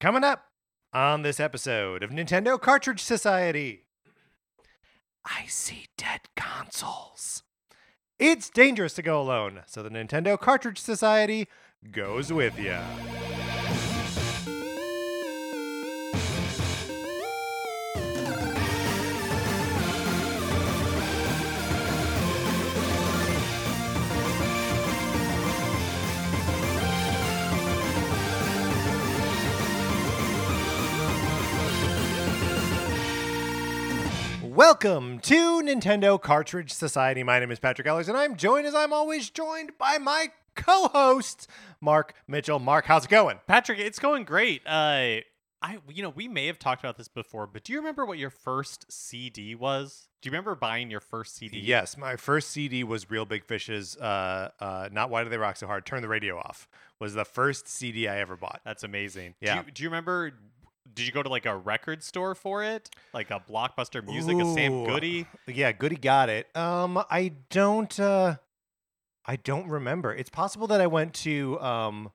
Coming up on this episode of Nintendo Cartridge Society, I see dead consoles. It's dangerous to go alone, so the Nintendo Cartridge Society goes with you. Welcome to Nintendo Cartridge Society. My name is Patrick Ellers, and I'm joined as I'm always joined by my co-host, Mark Mitchell. Mark, how's it going? Patrick, it's going great. Uh, I, you know, we may have talked about this before, but do you remember what your first CD was? Do you remember buying your first CD? Yes, my first CD was Reel Big Fish's uh, uh, "Not Why Do They Rock So Hard." Turn the radio off. Was the first CD I ever bought. That's amazing. Yeah. Do you, do you remember? Did you go to like a record store for it, like a Blockbuster Music, a Sam Goody? Yeah, Goody got it. Um, I don't. Uh, I don't remember. It's possible that I went to um,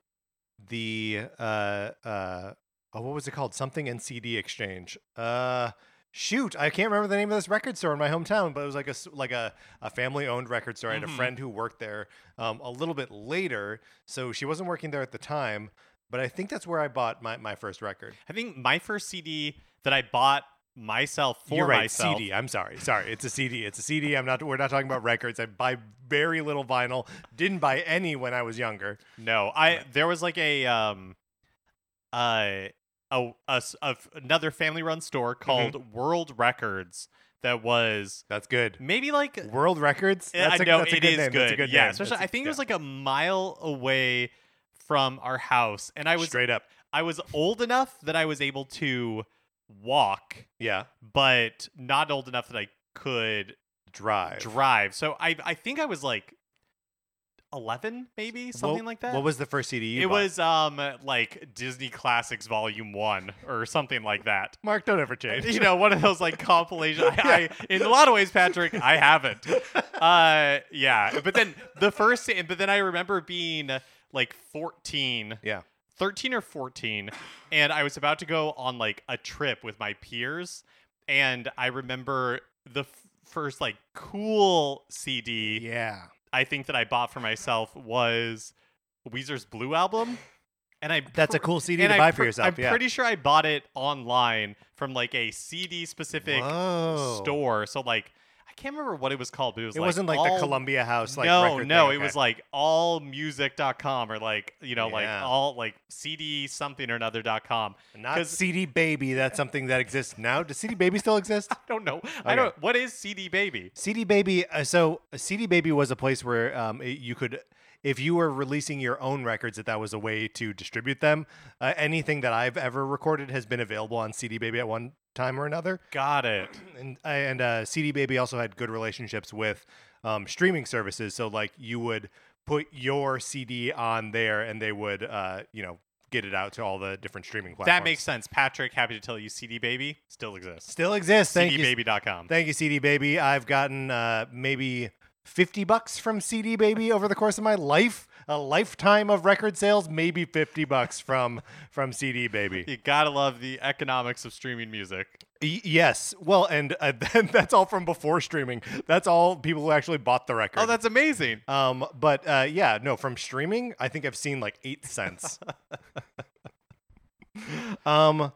the uh, uh, oh, what was it called? Something and CD Exchange. Uh, shoot, I can't remember the name of this record store in my hometown, but it was like a like a, a family owned record store. I had a Mhm. friend who worked there um, a little bit later, so she wasn't working there at the time. But I think that's where I bought my, my first record. I think my first CD that I bought myself for You're right, myself. CD. I'm sorry. Sorry. It's a CD. It's a CD. I'm not we're not talking about records. I buy very little vinyl. Didn't buy any when I was younger. No, I there was like a um, uh, a, a s- a f- another family-run store Mm-hmm. called World Records that was That's good. maybe like World Records? Yeah, That's I a, know that's a good is name. good. That's a good yeah, name. especially I think it was like a mile away from our house, and I was straight up. I was old enough that I was able to walk, Yeah. but not old enough that I could Drive. drive. So I I think I was like eleven, maybe something What- like that. What was the first CD you it bought? was um like Disney Classics Volume One or something like that. Mark, don't ever change. you know, one of those like compilation. I, I, in a lot of ways, Patrick, I haven't. Uh, yeah, but then the first, but then I remember being like 14, Yeah. 13 or 14, and I was about to go on like a trip with my peers, and I remember the f- first like cool CD Yeah. I think that I bought for myself was Weezer's Blue album. And I That's a cool CD to I buy pr- for yourself. I'm yeah. pretty sure I bought it online from like a CD specific store. So like I can't remember what it was called, but it was It like wasn't like all, the Columbia House like no, record no, thing, it was like allmusic.com or like, you know, like all like CD something or another.com. not CD Baby. That's something that exists now. Does CD Baby still exist? I don't know. Okay. I don't what is CD baby? CD Baby. Uh, so CD Baby was a place where um, it- you could, if you were releasing your own records, that that was a way to distribute them. Uh, anything that I've ever recorded has been available on CD Baby at one time or another. Got it. And and uh, CD Baby also had good relationships with um, streaming services. So like you would put your CD on there, and they would, uh, you know, get it out to all the different streaming platforms. That makes sense. Patrick, happy to tell you CD baby still exists. still exists. Thank you, CDbaby.com. Thank you, CD Baby. I've gotten uh, maybe 50 bucks from CD Baby over the course of my life. A lifetime of record sales, maybe 50 bucks from from CD Baby. You gotta love the economics of streaming music. Y- yes. Well, and uh, that's all from before streaming. That's all people who actually bought the record. Oh, that's amazing. um, but uh, yeah, no, from streaming, I think I've seen like eight cents. um,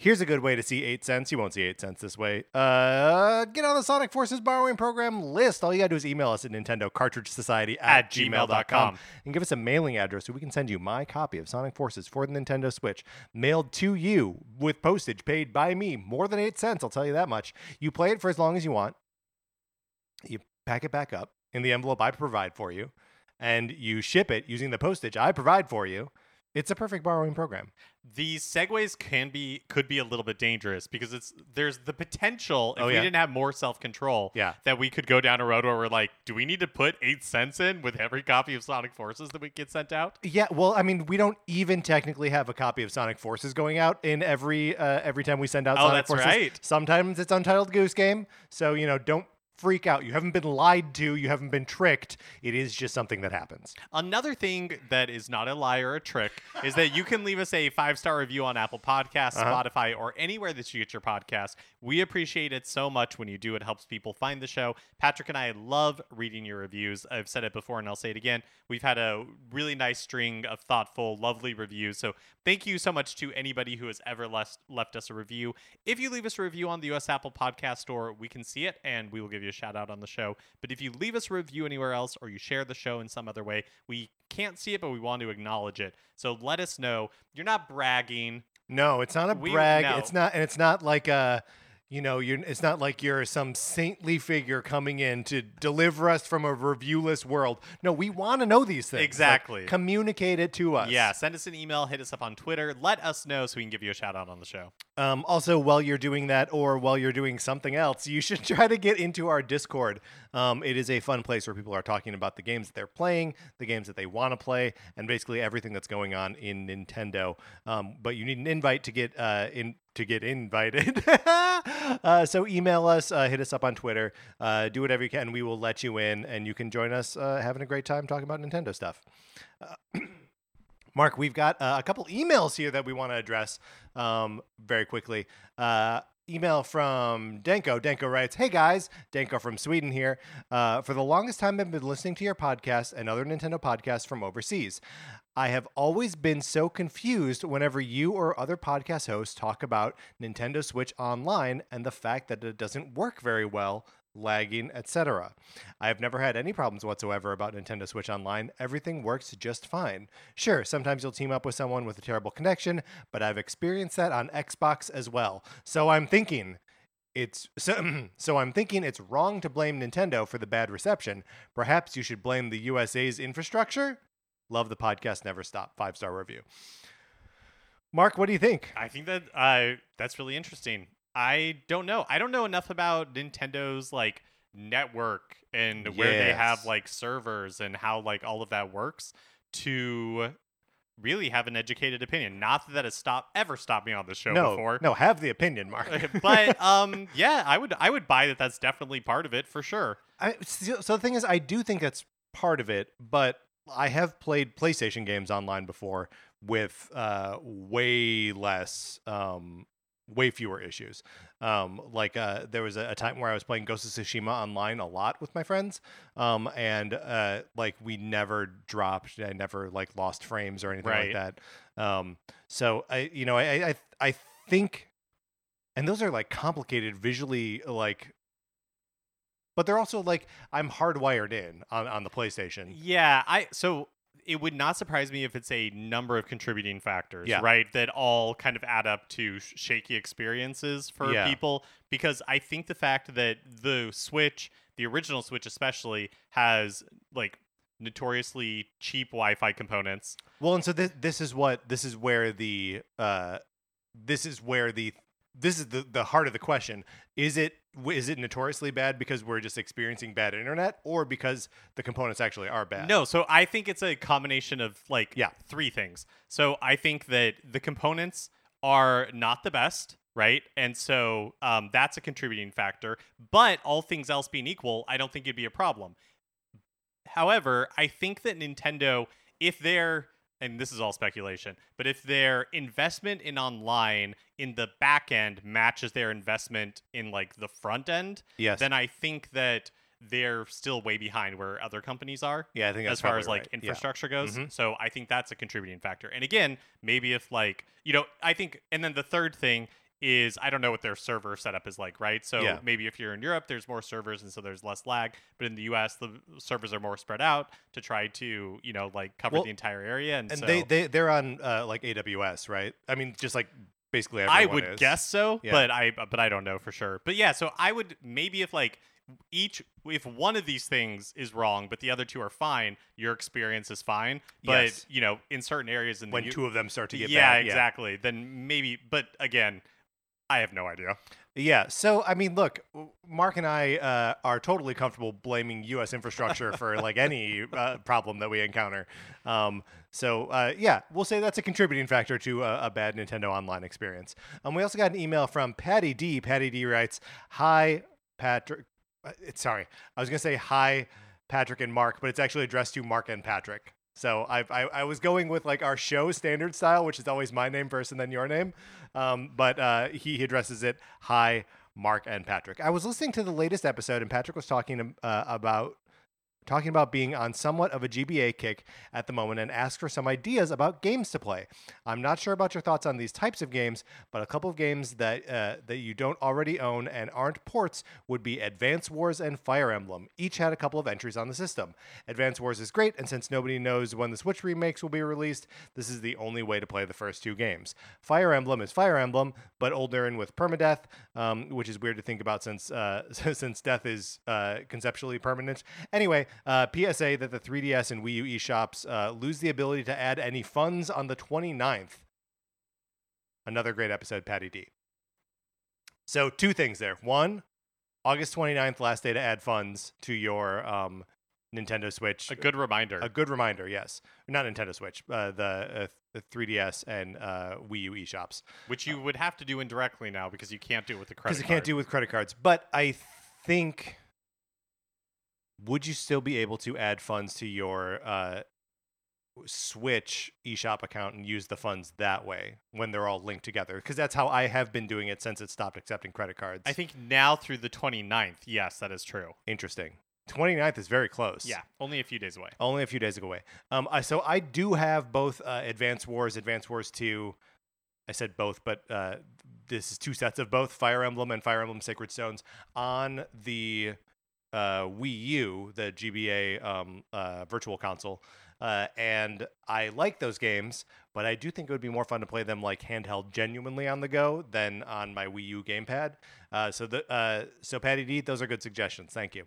here's a good way to see eight cents. You won't see eight cents this way. Uh, get on the Sonic Forces borrowing program list. All you gotta do is email us at Nintendo Cartridge Society at, At gmail.com gmail.com. and give us a mailing address so we can send you my copy of Sonic Forces for the Nintendo Switch, mailed to you with postage paid by me, more than eight cents. I'll tell you that much. You play it for as long as you want. You pack it back up in the envelope I provide for you, and you ship it using the postage I provide for you. It's a perfect borrowing program. These segues can be could be a little bit dangerous because it's there's the potential if Oh, we didn't have more self control Yeah. that we could go down a road where we're like, do we need to put eight cents in with every copy of Sonic Forces that we get sent out? Yeah, well, I mean, we don't even technically have a copy of Sonic Forces going out in every uh, every time we send out Oh, Sonic that's Forces. right. Sometimes it's Untitled Goose Game, so you know, don't freak out. You haven't been lied to. You haven't been tricked. It is just something that happens. Another thing that is not a lie or a trick is that you can leave us a five star review on Apple Podcasts, Uh-huh. Spotify, or anywhere that you get your podcast. We appreciate it so much when you do. It helps people find the show. Patrick and I love reading your reviews. I've said it before and I'll say it again. We've had a really nice string of thoughtful, lovely reviews. So thank you so much to anybody who has ever left, left us a review. If you leave us a review on the US Apple Podcast Store, we can see it and we will give you a shout out on the show. But if you leave us a review anywhere else or you share the show in some other way, we can't see it, but we want to acknowledge it. So let us know. You're not bragging. No, it's not a We- brag. no. It's not, and it's not like a, you know, you're. It's not like you're some saintly figure coming in to deliver us from a reviewless world. No, we want to know these things. Like, Exactly. communicate it to us. Yeah, send us an email, hit us up on Twitter. Let us know so we can give you a shout out on the show. Um, also, while you're doing that, or while you're doing something else, you should try to get into our Discord. Um, it is a fun place where people are talking about the games that they're playing, the games that they want to play, and basically everything that's going on in Nintendo. Um, but you need an invite to get uh, in to get invited. uh, so email us, uh, hit us up on Twitter, uh, do whatever you can. We will let you in, and you can join us uh, having a great time talking about Nintendo stuff. Mark, we've got uh, a couple emails here that we want to address um, very quickly. Uh, email from Denko. Denko writes, Hey guys, Denko from Sweden here. Uh, for the longest time, I've been listening to your podcast and other Nintendo podcasts from overseas. I have always been so confused whenever you or other podcast hosts talk about Nintendo Switch Online and the fact that it doesn't work very well lagging, etc. I have never had any problems whatsoever about Nintendo Switch Online. Everything works just fine. Sure, sometimes you'll team up with someone with a terrible connection, but I've experienced that on Xbox as well. So I'm thinking it's so, so I'm thinking it's wrong to blame Nintendo for the bad reception. Perhaps you should blame the USA's infrastructure. Love the podcast never stop. 5-star review. Mark, what do you think? I think that uh, that's really interesting. I don't know. I don't know enough about Nintendo's like network and where they have like servers and how like all of that works to really have an educated opinion. Not that that has stopped ever stopped me on this show no, before. no, have the opinion, Mark. but um yeah, I would I would buy that that's definitely part of it for sure. I, so so the thing is, I do think that's part of it, but I have played PlayStation games online before with uh, way less, um, way fewer issues. Um, like uh, there was a, a time where I was playing Ghost of Tsushima online a lot with my friends, um, and uh, like we never dropped, I never like lost frames or anything Right. like that. Um, so I, you know, I, I, I think, and those are like complicated visually, like but they're also like I'm hardwired in on, on the PlayStation. Yeah, I so it would not surprise me if it's a number of contributing factors, Yeah. right? That all kind of add up to sh- shaky experiences for Yeah. people because I think the fact that the Switch, the original Switch especially, has like notoriously cheap Wi-Fi components. Well, and so this this is what this is where the uh this is where the this is the the heart of the question. Is it is it notoriously bad because we're just experiencing bad internet or because the components actually are bad? No, so I think it's a combination of like Yeah. three things. So I think that the components are not the best, right? And so um, that's a contributing factor. But all things else being equal, I don't think it'd be a problem. However, I think that Nintendo, if they're and this is all speculation, but if their investment in online in the back end matches their investment in like the front end, Yes. then I think that they're still way behind where other companies are yeah, I think as far as like right. Yeah. infrastructure goes. Mhm. So I think that's a contributing factor. And again, maybe if like you know, I think, and then the third thing is I don't know what their server setup is like, right? So Yeah. maybe if you're in Europe, there's more servers and so there's less lag. But in the U.S., the servers are more spread out to try to you know like cover Well, the entire area. And, And so they they they're on uh, like AWS, right? I mean, just like basically I would is. guess so, Yeah. but I but I don't know for sure. But yeah, so I would maybe if like each if one of these things is wrong but the other two are fine, your experience is fine. But Yes. you know, in certain areas in when U- two of them start to get yeah, bad. exactly. Then maybe, but again, I have no idea. Yeah. So, I mean, look, Mark and I uh, are totally comfortable blaming U.S. infrastructure for like any uh, problem that we encounter. Um, so, uh, yeah, we'll say that's a contributing factor to a, a bad Nintendo Online experience. Um, we also got an email from Patty D. Patty D writes, "Hi, Patrick." uh, it's sorry. I was gonna say hi, Patrick and Mark, but it's actually addressed to Mark and Patrick. So I, I, I was going with like our show standard style, which is always my name first and then your name. Um, but uh, he addresses it hi, Mark and Patrick. I was listening to the latest episode, and Patrick was talking uh, about talking about being on somewhat of a GBA kick at the moment and asked for some ideas about games to play. I'm not sure about your thoughts on these types of games, but a couple of games that uh, that you don't already own and aren't ports would be Advance Wars and Fire Emblem. Each had a couple of entries on the system. Advance Wars is great, and since nobody knows when the Switch remakes will be released, this is the only way to play the first two games. Fire Emblem is Fire Emblem, but older and with permadeath, um, which is weird to think about since uh, since death is uh, conceptually permanent. Anyway, uh, PSA that the 3DS and Wii U eShops uh, lose the ability to add any funds on the 29th. Another great episode, Patty D. So, two things there. One, August 29th, last day to add funds to your um, Nintendo Switch. A good reminder. A good reminder, yes. Not Nintendo Switch, uh, the, uh, the 3DS and uh, Wii U eShops. Which you would have to do indirectly now because you can't do it with the credit Because you can't do it with credit cards. But I think would you still be able to add funds to your uh, Switch eShop account and use the funds that way when they're all linked together? Because that's how I have been doing it since it stopped accepting credit cards. I think now through the 29th, yes, that is true. Interesting. 29th is very close. Yeah, only a few days away. Only a few days away. Um, I, so I do have both uh, Advance Wars, Advance Wars 2. I said both, but uh, this is two sets of both Fire Emblem and Fire Emblem Sacred Stones on the uh, Wii U, the GBA um, uh, virtual console. Uh, and I like those games, but I do think it would be more fun to play them like handheld, genuinely on the go, than on my Wii U gamepad. Uh, so the uh, so Patty D, those are good suggestions. Thank you.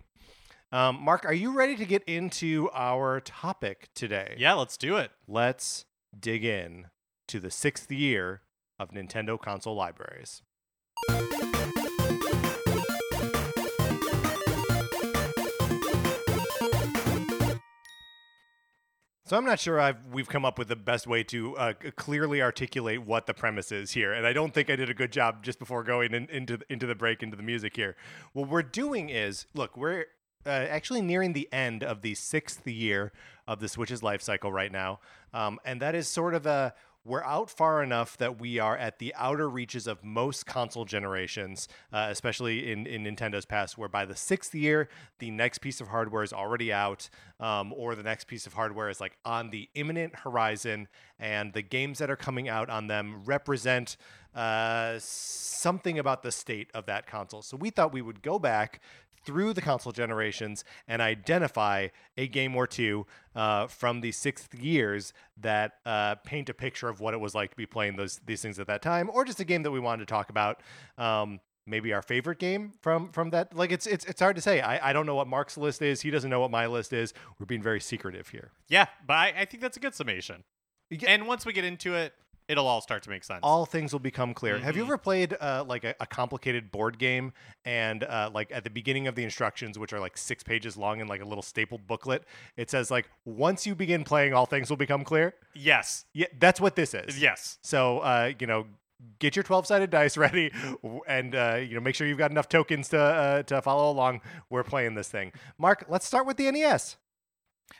Um, Mark, are you ready to get into our topic today? Yeah, let's do it. Let's dig in to the sixth year of Nintendo console libraries. So I'm not sure I've we've come up with the best way to uh, clearly articulate what the premise is here, and I don't think I did a good job just before going in, into into the break into the music here. What we're doing is, look, we're uh, actually nearing the end of the sixth year of the Switch's life cycle right now, um, and that is sort of a we're out far enough that we are at the outer reaches of most console generations, uh, especially in, in Nintendo's past, where by the sixth year, the next piece of hardware is already out, um, or the next piece of hardware is like on the imminent horizon, and the games that are coming out on them represent uh, something about the state of that console. So we thought we would go back through the console generations and identify a game or two uh, from the sixth years that uh, paint a picture of what it was like to be playing those these things at that time, or just a game that we wanted to talk about. Um, maybe our favorite game from from that. Like it's it's it's hard to say. I, I don't know what Mark's list is. He doesn't know what my list is. We're being very secretive here. Yeah, but I, I think that's a good summation. get- And once we get into it, it'll all start to make sense. all things will become clear. Have you Mhm. ever played uh, like a, a complicated board game and uh, like at the beginning of the instructions, which are like six pages long and like a little stapled booklet, it says like once you begin playing, all things will become clear. yes. Yeah, that's what this is. Yes. So uh, you know, get your twelve sided dice ready, and uh, you know make sure you've got enough tokens to uh, to follow along. We're playing this thing. Mark, let's start with the NES.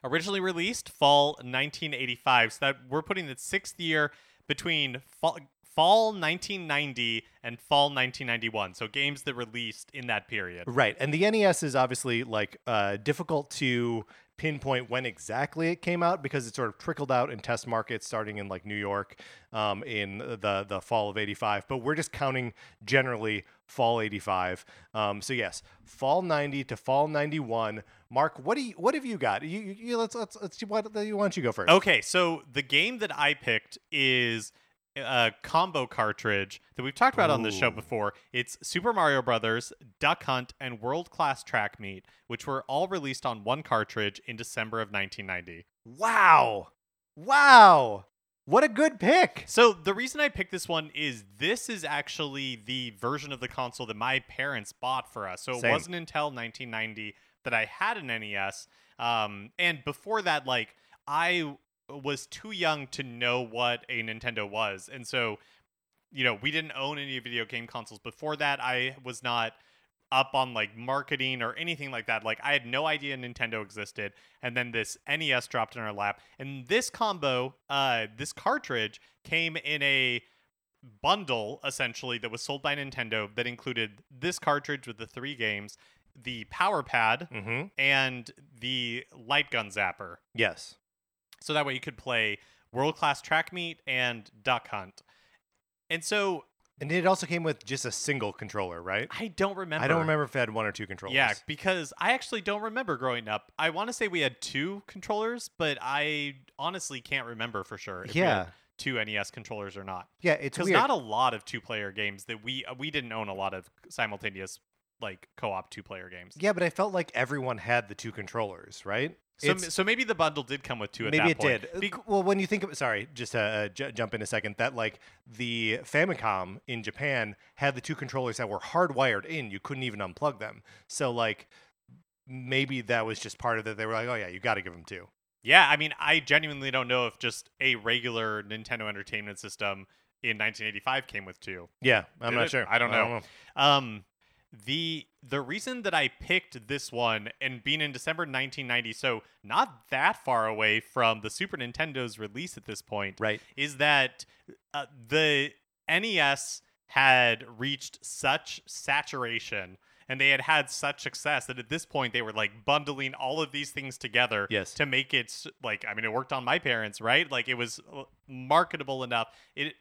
Originally released fall 1985. So that we're putting the sixth year between fall, fall 1990 and fall 1991. So games that released in that period. Right. And the NES is obviously like uh, difficult to pinpoint when exactly it came out because it sort of trickled out in test markets starting in like New York um, in the the fall of 85 but we're just counting generally fall 85 um, so yes fall 90 to fall 91 Mark what do you what have you got? You, you, you- let's let's let's why why don't you go first? Okay, so the game that I picked is a combo cartridge that we've talked about on this show before. It's Super Mario Brothers, Duck Hunt, and World Class Track Meet, which were all released on one cartridge in December of 1990. wow wow what a good pick So the reason I picked this one is this is actually the version of the console that my parents bought for us. So it wasn't until 1990 that I had an NES. Um, and before that, like I was too young to know what a Nintendo was, and so you know we didn't own any video game consoles before that. I was not up on like marketing or anything like that. Like I had no idea Nintendo existed, and then this NES dropped in our lap, and this combo, uh, this cartridge came in a bundle essentially that was sold by Nintendo that included this cartridge with the three games, the power pad, Mm-hmm. and the light gun zapper. Yes. So that way you could play World Class Track Meet and Duck Hunt. And so And it also came with just a single controller, right? I don't remember. I don't remember if it had one or two controllers. Yeah, because I actually don't remember growing up. I want to say we had two controllers, but I honestly can't remember for sure. If we Yeah. had two NES controllers or not. Yeah, it's Because not a lot of two-player games that we uh, we didn't own a lot of simultaneous like co-op two-player games. yeah, but I felt like everyone had the two controllers, right? So, so maybe the bundle did come with two at Maybe that it point. did. Be- well, when you think of sorry, just to uh, j- jump in a second, that like the Famicom in Japan had the two controllers that were hardwired in. You couldn't even unplug them. So like maybe that was just part of it. They were like, oh yeah, you got to give them two. Yeah, I mean, I genuinely don't know if just a regular Nintendo Entertainment System in 1985 came with two. Yeah, I'm Did not it? sure. I don't know. Um, the the reason that I picked this one and being in December 1990, so not that far away from the Super Nintendo's release at this point, Right. is that uh, the NES had reached such saturation and they had had such success that at this point they were like bundling all of these things together Yes. to make it like I mean it worked on my parents, right? Like it was uh, marketable enough. It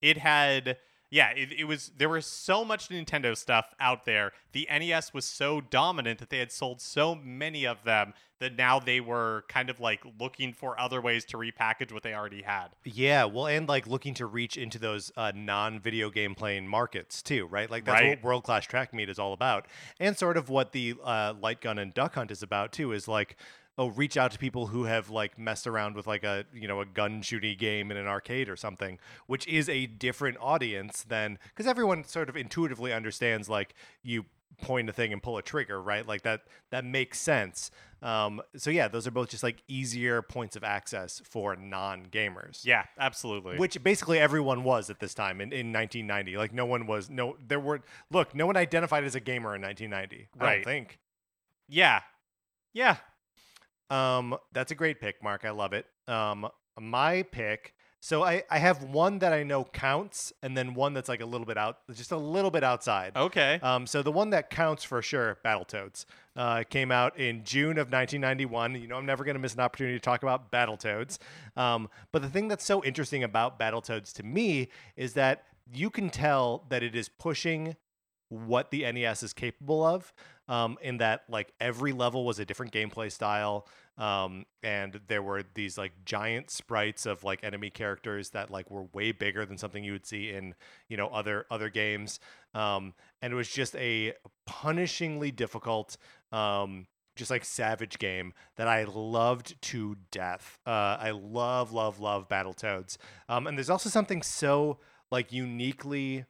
it had yeah, it, it was there was so much Nintendo stuff out there. The NES was so dominant that they had sold so many of them that now they were kind of like looking for other ways to repackage what they already had. Yeah, well, and like looking to reach into those uh, non-video game playing markets too, right? Like that's Right. what World Class Track Meet is all about, and sort of what the uh, Light Gun and Duck Hunt is about too. Is like, oh, reach out to people who have like messed around with like a you know a gun shooty game in an arcade or something, which is a different audience than because everyone sort of intuitively understands like you point a thing and pull a trigger, right? Like that that makes sense. Um, so yeah, those are both just like easier points of access for non-gamers. Yeah, absolutely. Which basically everyone was at this time in, in 1990. Like no one was no there were look, no one identified as a gamer in 1990. I Right. don't think. yeah. Yeah. Um that's a great pick, Mark. I love it. Um my pick so I, I have one that I know counts and then one that's like a little bit out just a little bit outside. Okay. Um, so the one that counts for sure, Battletoads, uh, came out in June of 1991. You know, I'm never going to miss an opportunity to talk about Battletoads. Um, but the thing that's so interesting about Battletoads to me is that you can tell that it is pushing what the NES is capable of. Um, in that, like every level was a different gameplay style, um, and there were these like giant sprites of like enemy characters that like were way bigger than something you would see in you know other other games. Um, and it was just a punishingly difficult, um, just like savage game that I loved to death. Uh, I love, love, love Battletoads. Um, and there's also something so like uniquely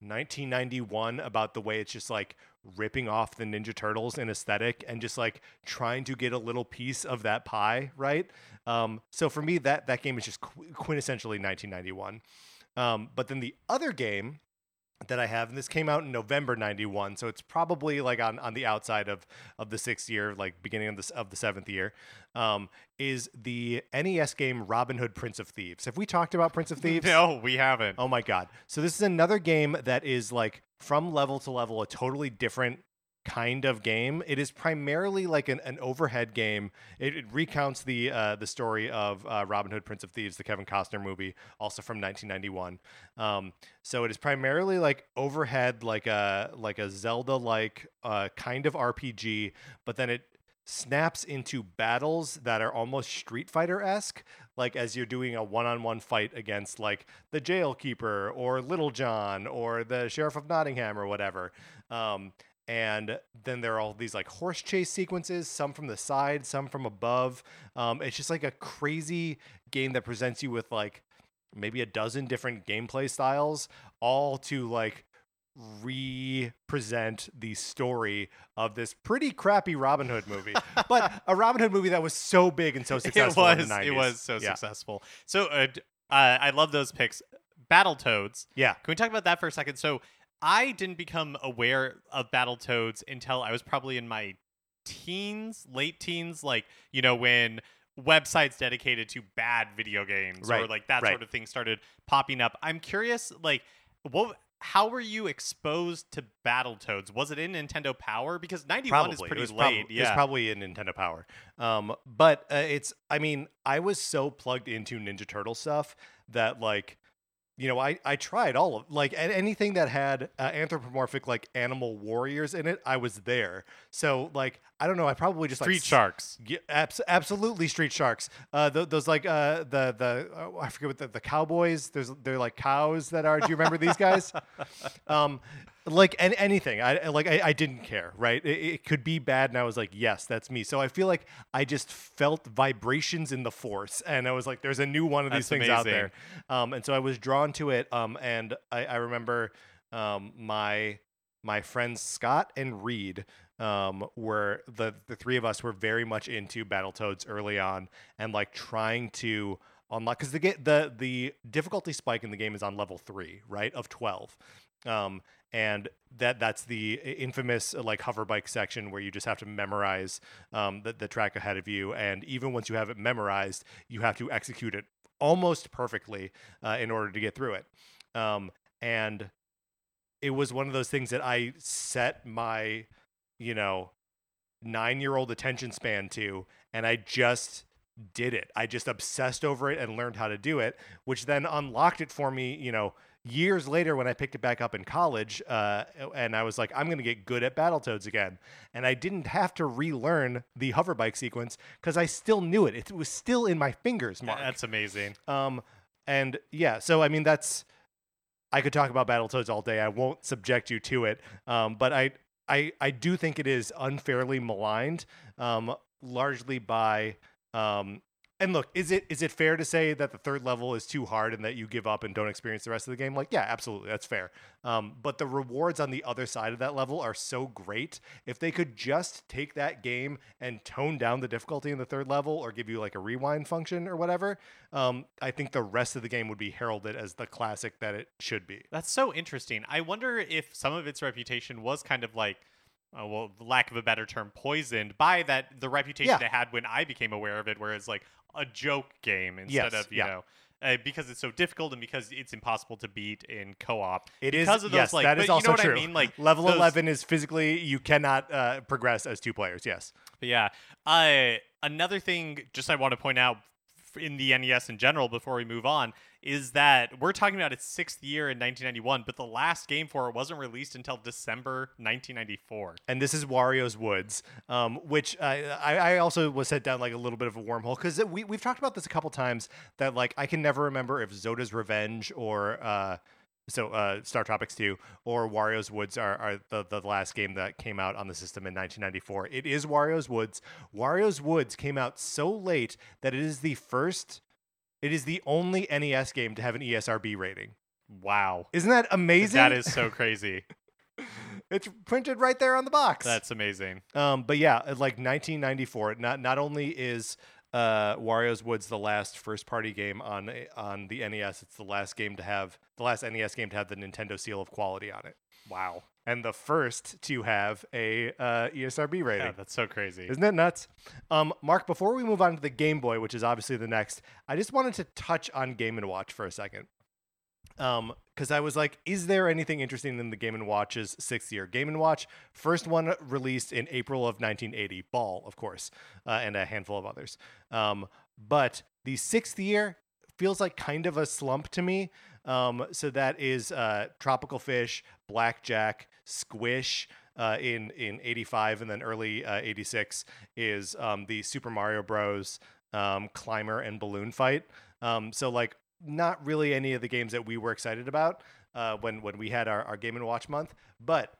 1991 about the way it's just like ripping off the Ninja Turtles in aesthetic and just like trying to get a little piece of that pie, right? Um, so for me, that that game is just qu- quintessentially 1991. Um, but then the other game that I have, and this came out in November '91, so it's probably like on, on the outside of of the sixth year, like beginning of the of the seventh year, um, is the NES game Robin Hood Prince of Thieves. Have we talked about Prince of Thieves? No, we haven't. Oh my god! So this is another game that is like from level to level a totally different kind of game. It is primarily like an, an overhead game. It, it recounts the uh, the story of uh, Robin Hood, Prince of Thieves, the Kevin Costner movie, also from 1991. Um, so it is primarily like overhead, like a like a Zelda like uh, kind of RPG, but then it snaps into battles that are almost Street Fighter esque, like as you're doing a one on one fight against like the jail keeper or Little John or the Sheriff of Nottingham or whatever. Um, and then there are all these like horse chase sequences, some from the side, some from above. Um, it's just like a crazy game that presents you with like maybe a dozen different gameplay styles, all to like re-present the story of this pretty crappy Robin Hood movie, but a Robin Hood movie that was so big and so successful. it was in the 90s. it was so yeah. successful. So uh, uh, I love those picks. Battletoads. Yeah. Can we talk about that for a second? So I didn't become aware of Battletoads until I was probably in my teens, late teens, like, you know, when websites dedicated to bad video games or like that right. sort of thing started popping up. I'm curious, like, what how were you exposed to Battletoads? Was it in Nintendo Power? Because 91 probably is it pretty was late. prob- It yeah. probably in Nintendo Power. Um, but uh, it's I mean I was so plugged into Ninja Turtle stuff that like you know I I tried all of like anything that had uh, anthropomorphic like animal warriors in it I was there. So like I don't know I probably just like Street s- Sharks. Yeah, abs- absolutely street sharks. Uh, th- those like uh, the the oh, I forget what the, the cowboys. There's they're like cows that are. Do you remember these guys? Um, like an- anything. I like I, I didn't care. Right. It, it could be bad, and I was like, yes, that's me. So I feel like I just felt vibrations in the force, and I was like, there's a new one of these That's things out there. Um, and so I was drawn to it. Um, and I, I remember um my my friends Scott and Reed um, were the the three of us were very much into Battletoads early on and like trying to unlock because the the the difficulty spike in the game is on level three, right, of twelve. Um, and that that's the infamous uh, like hover bike section where you just have to memorize um, the, the track ahead of you and even once you have it memorized you have to execute it almost perfectly uh, in order to get through it um, and it was one of those things that I set my, you know, nine year old attention span to, and I just did it. I just obsessed over it and learned how to do it, which then unlocked it for me, you know, years later when I picked it back up in college. Uh, and I was like, I'm going to get good at Battletoads again. And I didn't have to relearn the hover bike sequence because I still knew it. It was still in my fingers, Mark. That's amazing. Um, and yeah, so I mean, that's I could talk about Battletoads all day. I won't subject you to it. Um, but I, I, I do think it is unfairly maligned, um, largely by. Um, and look, is it is it fair to say that the third level is too hard and that you give up and don't experience the rest of the game? Like, yeah, absolutely, that's fair. Um, but the rewards on the other side of that level are so great. If they could just take that game and tone down the difficulty in the third level, or give you like a rewind function or whatever, um, I think the rest of the game would be heralded as the classic that it should be. That's so interesting. I wonder if some of its reputation was kind of like, uh, well, lack of a better term, poisoned by that the reputation Yeah. it had when I became aware of it, where it's like a joke game instead Yes, of you yeah. know. Uh, because it's so difficult and because it's impossible to beat in co-op. It is because of those yes, like that is you also know what true. I mean? Like level those- eleven is physically you cannot uh, progress as two players. Yes. But yeah. Uh, another thing, just I want to point out in the NES in general before we move on, is that we're talking about its sixth year in 1991, but the last game for it wasn't released until December 1994. and this is Wario's Woods, um, which uh, I, I also was set down like a little bit of a wormhole because we we've talked about this a couple times that like I can never remember if Zoda's Revenge or uh, so uh, Star Tropics 2 or Wario's Woods are, are the, the last game that came out on the system in 1994. It is Wario's Woods. Wario's Woods came out so late that it is the first, it is the only NES game to have an ESRB rating. Wow. Isn't that amazing? That is so crazy. It's printed right there on the box. That's amazing. Um, but yeah, like 1994. Not not only is uh, Wario's Woods the last first party game on on the NES, it's the last game to have the last NES game to have the Nintendo seal of quality on it, Wow. and the first to have a uh, ESRB rating. Yeah, that's so crazy. Isn't it nuts? Um, Mark, before we move on to the Game Boy, which is obviously the next, I just wanted to touch on Game and Watch for a second. Um, because I was like, is there anything interesting in the Game and Watch's sixth year? Game and Watch, first one released in April of 1980, Ball, of course, uh, and a handful of others. Um, but the sixth year feels like kind of a slump to me. Um, so that is uh, Tropical Fish, Blackjack, Squish, uh, in in 85 and then early uh, 86 is um, the Super Mario Bros. Um, climber and balloon fight. Um, so like not really any of the games that we were excited about uh, when when we had our, our Game and Watch month, but.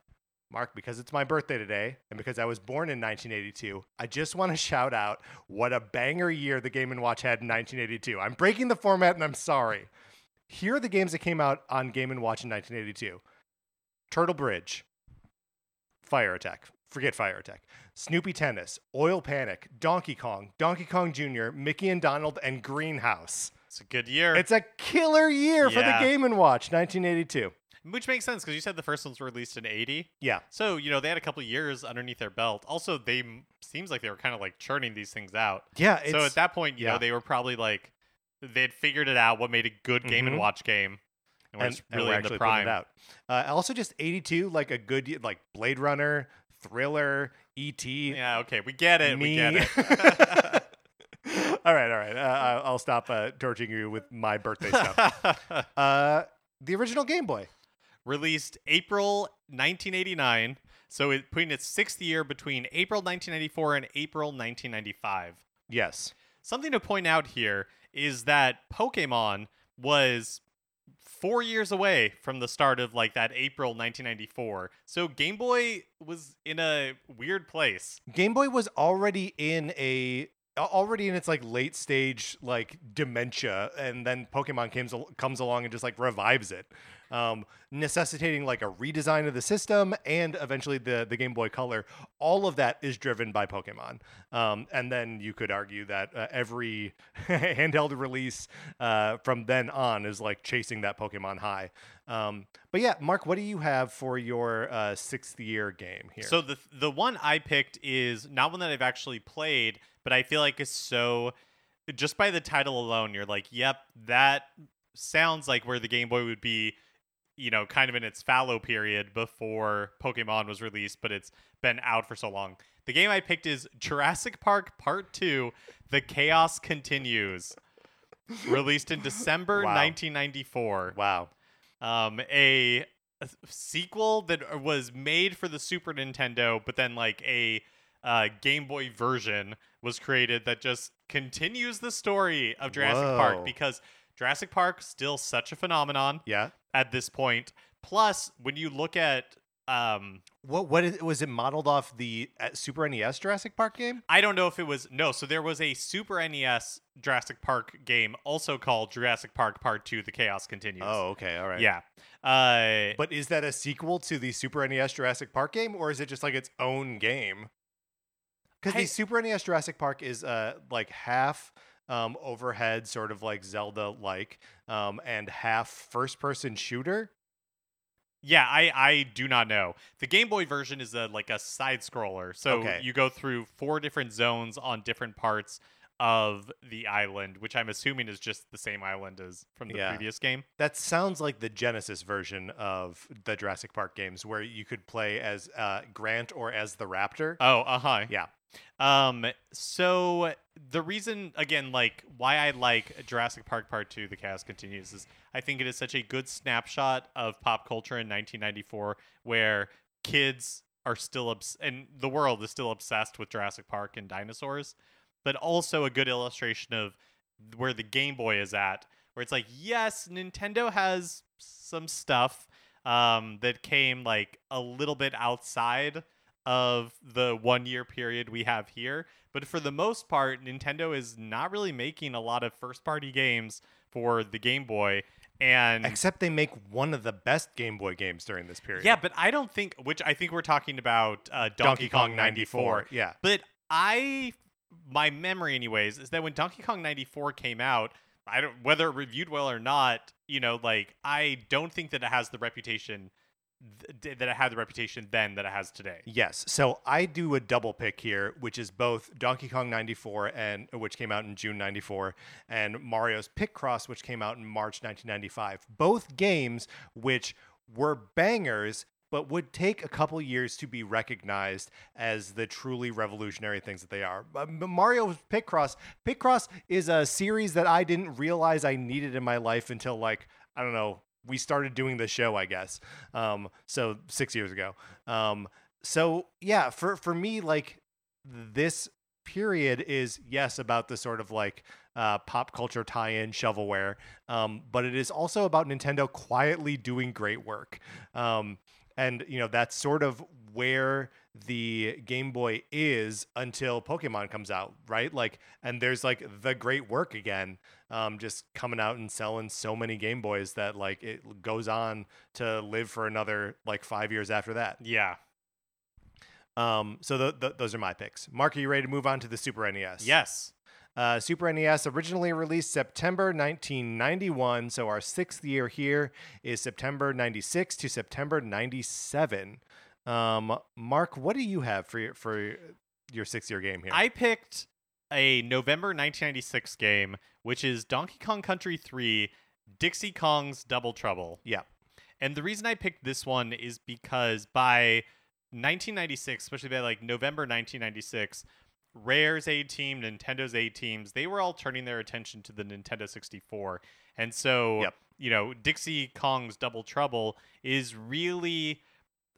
Mark, because it's my birthday today and because I was born in 1982, I just want to shout out what a banger year the Game and Watch had in 1982. I'm breaking the format and I'm sorry. Here are the games that came out on Game and Watch in 1982. Turtle Bridge, Fire Attack. Forget Fire Attack. Snoopy Tennis, Oil Panic, Donkey Kong, Donkey Kong Jr., Mickey and Donald, and Greenhouse. It's a good year. It's a killer year for Yeah. the Game and Watch, 1982. which makes sense because you said the first ones were released in 80. Yeah. So, you know, they had a couple years underneath their belt. Also, they m- seems like they were kind of like churning these things out. Yeah. so at that point, you yeah. know, they were probably like they'd figured it out what made a good game and Mhm. watch game. And we're and, just and really we're in the actually putting prime. it out. Uh, also, just 82, like a good, y- like Blade Runner, Thriller, E.T. Yeah, okay, we get it. We get it. all right, all right. Uh, I'll stop uh, torturing you with my birthday stuff. Uh, the original Game Boy. Released April 1989, so it putting its sixth year between April 1994 and April 1995. Yes. Something to point out here is that Pokemon was four years away from the start of like that April 1994. So Game Boy was in a weird place. Game Boy was already in a already in its like late stage like dementia and then Pokemon comes comes along and just like revives it. Um, necessitating like a redesign of the system and eventually the the Game Boy Color. All of that is driven by Pokemon. Um, and then you could argue that uh, every handheld release uh, from then on is like chasing that Pokemon high. Um, but yeah, Mark, what do you have for your uh, sixth year game here? So the the one I picked is not one that I've actually played, but I feel like it's so just by the title alone, you're like, yep, that sounds like where the Game Boy would be, you know, kind of in its fallow period before Pokemon was released, but it's been out for so long. The game I picked is Jurassic Park Part 2: The Chaos Continues. Released in December Wow. 1994 wow. um, a, a sequel that was made for the Super Nintendo, but then like a uh, Game Boy version was created that just continues the story of Jurassic Whoa. Park because Jurassic Park still such a phenomenon Yeah. at this point. Plus, when you look at um, What what is, was it modeled off the uh, Super NES Jurassic Park game? I don't know if it was no. So there was a Super NES Jurassic Park game also called Jurassic Park Part Two: The Chaos Continues. Oh, okay, all right. yeah. Uh, But is that a sequel to the Super NES Jurassic Park game, or is it just like its own game? Because the Super NES Jurassic Park is uh like half um overhead, sort of like Zelda like, um, and half first person shooter. Yeah, I I do not know. The Game Boy version is a like a side scroller. So Okay. you go through four different zones on different parts of the island, which I'm assuming is just the same island as from the Yeah. previous game. That sounds like the Genesis version of the Jurassic Park games, where you could play as uh, Grant or as the Raptor. Oh, uh-huh. yeah. Um so the reason again like why I like Jurassic Park Part 2 The Chaos Continues is I think it is such a good snapshot of pop culture in 1994 where kids are still obs- and the world is still obsessed with Jurassic Park and dinosaurs but also a good illustration of where the Game Boy is at where it's like yes Nintendo has some stuff um that came like a little bit outside of the one year period we have here. But for the most part, Nintendo is not really making a lot of first party games for the Game Boy. And Except they make one of the best Game Boy games during this period. yeah, but I don't think, which I think we're talking about uh, Donkey, Kong 94. Yeah. But I, my memory, anyways, is that when Donkey Kong 94 came out, I don't whether it reviewed well or not. You know, like I don't think that it has the reputation th- that it had the reputation then that it has today. Yes. So I do a double pick here, which is both Donkey Kong 94 and which came out in June 94 and Mario's Picross which came out in March 1995. Both games which were bangers but would take a couple years to be recognized as the truly revolutionary things that they are. Um, Mario's Picross, Picross is a series that I didn't realize I needed in my life until like I don't know we started doing the show, I guess. Um, so six years ago. Um, so yeah, for for me, like this period is yes about the sort of like uh, pop culture tie-in shovelware, um, but it is also about Nintendo quietly doing great work. Um, and you know that's sort of where the Game Boy is until Pokemon comes out, right? Like, and there's like the great work again, um, just coming out and selling so many Game Boys that like it goes on to live for another like five years after that. Yeah. Um, so th- th- those are my picks. Mark, are you ready to move on to the Super NES? Yes. Uh, Super NES originally released September 1991, so our sixth year here is September 96 to September 97. Um, Mark, what do you have for your, for your six year game here? I picked a November 1996 game, which is Donkey Kong Country 3 Dixie Kong's Double Trouble. yeah. And the reason I picked this one is because by 1996, especially by like November 1996, Rare's A team, Nintendo's A teams, they were all turning their attention to the Nintendo 64. And so, Yep. you know, Dixie Kong's Double Trouble is really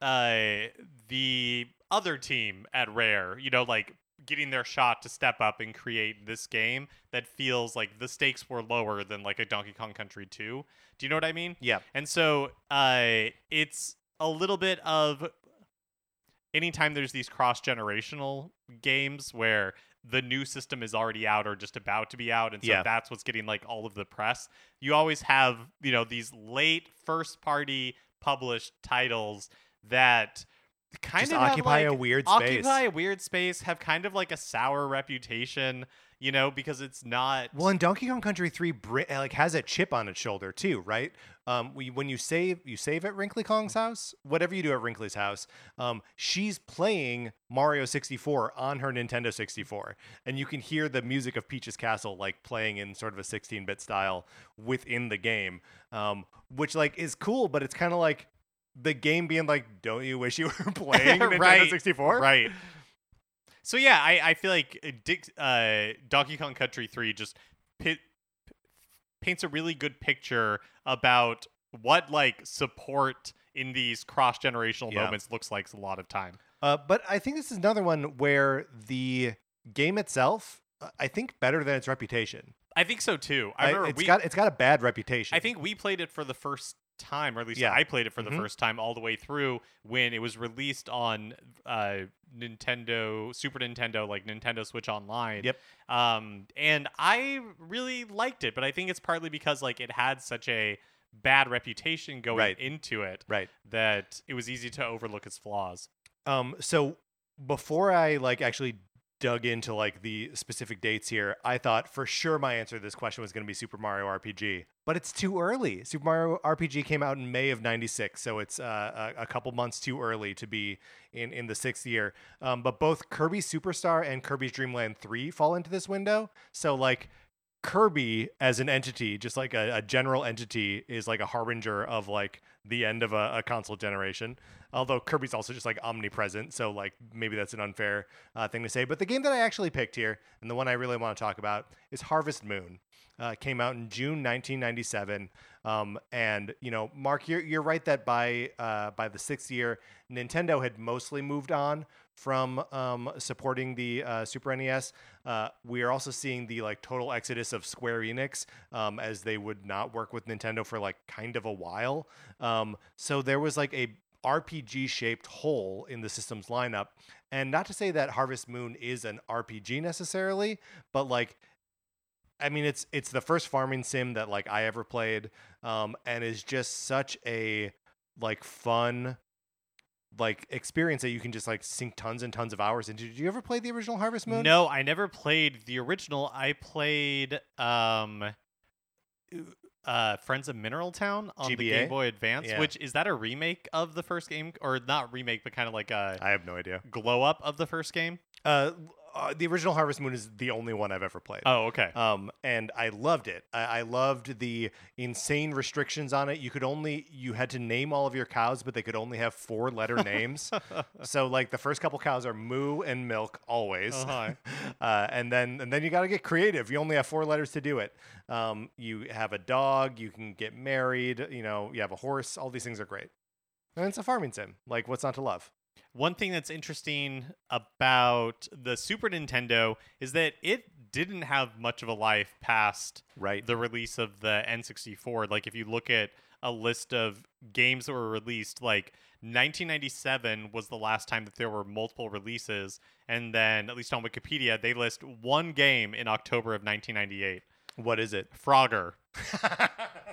uh the other team at Rare, you know, like getting their shot to step up and create this game that feels like the stakes were lower than like a Donkey Kong Country 2. Do you know what I mean? Yeah. And so uh, it's a little bit of anytime there's these cross generational games where the new system is already out or just about to be out, and so Yeah. that's what's getting like all of the press. You always have you know these late first party published titles that kind Just of occupy a weird space. occupy a weird space, have kind of like a sour reputation, you know, because it's not. Well, in Donkey Kong Country 3 bri- like has a chip on its shoulder too, right? Um, we, when you save, you save at Wrinkly Kong's house. Whatever you do at Wrinkly's house, um, she's playing Mario 64 on her Nintendo 64, and you can hear the music of Peach's Castle like playing in sort of a 16-bit style within the game, um, which like is cool, but it's kind of like the game being like, "Don't you wish you were playing Nintendo Right, 64?" right. So yeah, I, I feel like uh, Dick, uh, Donkey Kong Country 3 just pit, paints a really good picture about what like support in these cross generational Yeah. moments looks like a lot of time. Uh, but I think this is another one where the game itself, uh, I think, better than its reputation. I think so too. I I- remember it's we, got it's got a bad reputation. I think we played it for the first time, or at least Yeah. I played it for the Mhm. first time all the way through when it was released on uh, Nintendo, Super Nintendo, like Nintendo Switch Online. Yep. Um, and I really liked it, but I think it's partly because like it had such a bad reputation going Right. into it right. that it was easy to overlook its flaws. Um, so before I like actually dug into like the specific dates here, I thought for sure my answer to this question was going to be Super Mario RPG, but it's too early. Super Mario RPG came out in May of '96, so it's uh, a, a couple months too early to be in in the sixth year. Um, but both Kirby Superstar and Kirby's Dream Land 3 fall into this window. So like. Kirby as an entity, just like a, a general entity, is like a harbinger of like the end of a, a console generation. Although Kirby's also just like omnipresent, so like maybe that's an unfair uh, thing to say. But the game that I actually picked here, and the one I really want to talk about, is Harvest Moon. Uh, came out in June 1997, um, and you know, Mark, you're you're right that by uh, by the sixth year, Nintendo had mostly moved on from um, supporting the uh, Super NES. Uh, we are also seeing the like total exodus of Square Enix um, as they would not work with Nintendo for like kind of a while. Um, so there was like a RPG shaped hole in the system's lineup. And not to say that Harvest Moon is an RPG necessarily, but like I mean it's it's the first farming sim that like I ever played um and is just such a like fun like experience that you can just like sink tons and tons of hours into. Did you ever play the original Harvest Moon? No, I never played the original. I played um uh Friends of Mineral Town on the Game Boy Advance, Yeah. which is that a remake of the first game or not remake but kind of like a I have no idea. glow up of the first game? Uh, uh the original Harvest Moon is the only one I've ever played. Oh, okay. um, and I loved it. I, I loved the insane restrictions on it. You could only you had to name all of your cows, but they could only have four letter names. so like the first couple cows are moo and milk always, Uh-huh. uh, and then and then you got to get creative. You only have four letters to do it. Um, you have a dog. You can get married. You know, you have a horse. All these things are great. And it's a farming sim. Like what's not to love? One thing that's interesting about the Super Nintendo is that it didn't have much of a life past Right. the release of the N64. Like if you look at a list of games that were released, like 1997 was the last time that there were multiple releases, and then at least on Wikipedia they list one game in October of 1998, what is it? Frogger.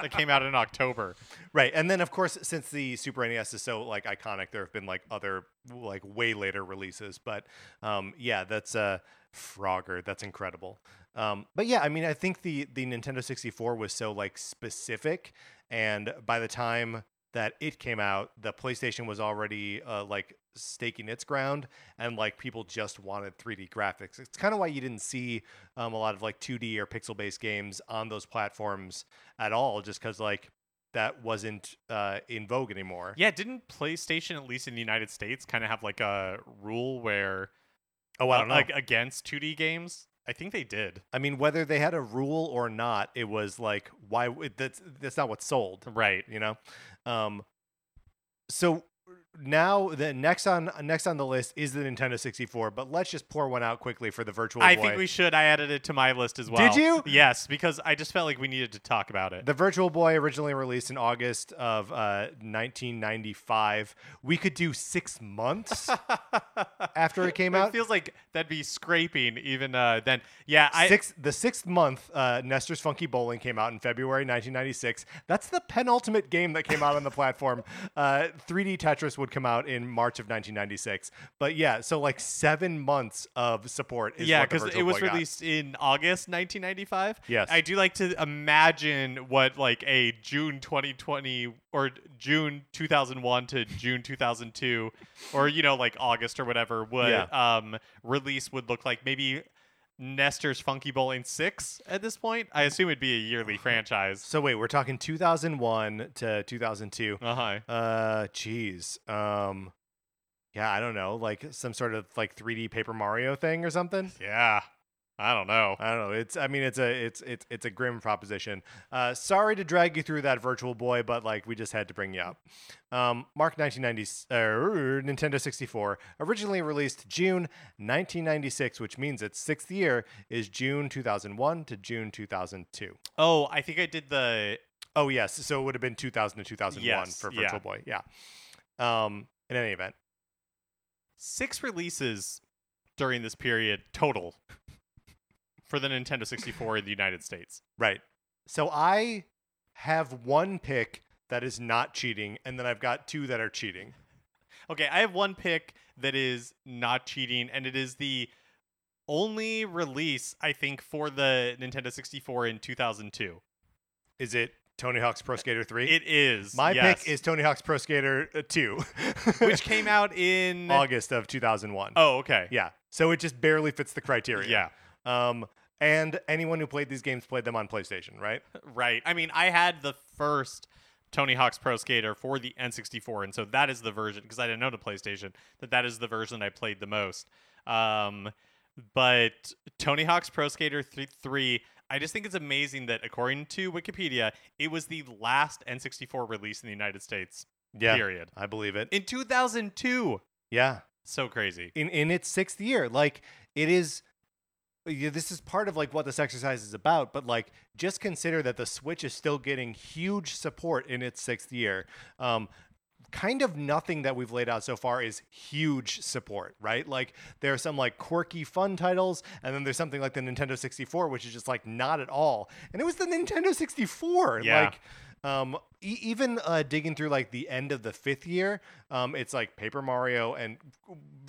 that came out in October. Right, and then of course, since the Super NES is so like iconic, there have been like other like way later releases. But um, yeah, that's uh, Frogger. That's incredible. Um, but yeah, I mean, I think the the Nintendo 64 was so like specific, and by the time that it came out, the PlayStation was already uh, like staking its ground, and like people just wanted 3D graphics. It's kind of why you didn't see um, a lot of like 2D or pixel based games on those platforms at all, just because like that wasn't uh, in vogue anymore. Yeah, didn't PlayStation, at least in the United States, kind of have like a rule where Oh, I don't know. like against 2D games? I think they did. I mean, whether they had a rule or not, it was like, why? That's that's not what sold, Right. you know. Um, so now the next on next on the list is the Nintendo 64, but let's just pour one out quickly for the Virtual boy. I Boy. think we should. I added it to my list as well. Did you? Yes, because I just felt like we needed to talk about it. the Virtual Boy originally released in August of uh, 1995. We could do six months after it came it out. feels like that'd be scraping even uh, then. Yeah, I Six, the sixth month, uh, Nestor's Funky Bowling came out in February 1996. That's the penultimate game that came out on the platform. Uh, 3D Tetris would come out in March of 1996. But yeah, so like seven months of support. Is yeah, because it was Boy got. released in August 1995. Yes. I do like to imagine what like a June 2020 or June 2001 to June 2002, or you know like August or whatever would Yeah. um release would look like. Maybe Nestor's Funky Bowling six at this point. I assume it'd be a yearly franchise. So wait, we're talking 2001 to 2002. Uh huh. Uh, geez. Um, yeah, I don't know, like some sort of like 3D Paper Mario thing or something. Yeah. I don't know. I don't know. It's I mean it's a it's it's it's a grim proposition. Uh, sorry to drag you through that Virtual Boy, but like we just had to bring you up. Um, Mark 1990 uh, Nintendo 64 originally released June 1996, which means its sixth year is June 2001 to June 2002. Oh, I think I did the Oh yes, so it would have been 2000 to 2001 Yes, for yeah. Virtual Boy. Yeah. Um, in any event, six releases during this period total for the Nintendo 64 in the United States. right. So I have one pick that is not cheating, and then I've got two that are cheating. Okay, I have one pick that is not cheating, and it is the only release I think for the Nintendo 64 in 2002. Is it Tony Hawk's Pro Skater 3? It is My yes. pick is Tony Hawk's Pro Skater uh, 2, which came out in August of 2001. Oh, okay. Yeah. So it just barely fits the criteria. Yeah. Um, and anyone who played these games played them on PlayStation, right? Right. I mean, I had the first Tony Hawk's Pro Skater for the N64, and so that is the version because I didn't know the PlayStation that that is the version I played the most. Um, but Tony Hawk's Pro Skater th- 3, I just think it's amazing that according to Wikipedia, it was the last N64 release in the United States. Yeah. Period. I believe it. In 2002. Yeah. So crazy. in in its sixth year. Like it is. Yeah, This is part of like what this exercise is about, but like just consider that the Switch is still getting huge support in its sixth year. Um, kind of nothing that we've laid out so far is huge support, right? Like there are some like quirky fun titles, and then there's something like the Nintendo 64, which is just like not at all. And it was the Nintendo 64. Yeah. Like um, e- even uh, digging through like the end of the fifth year, um, it's like Paper Mario and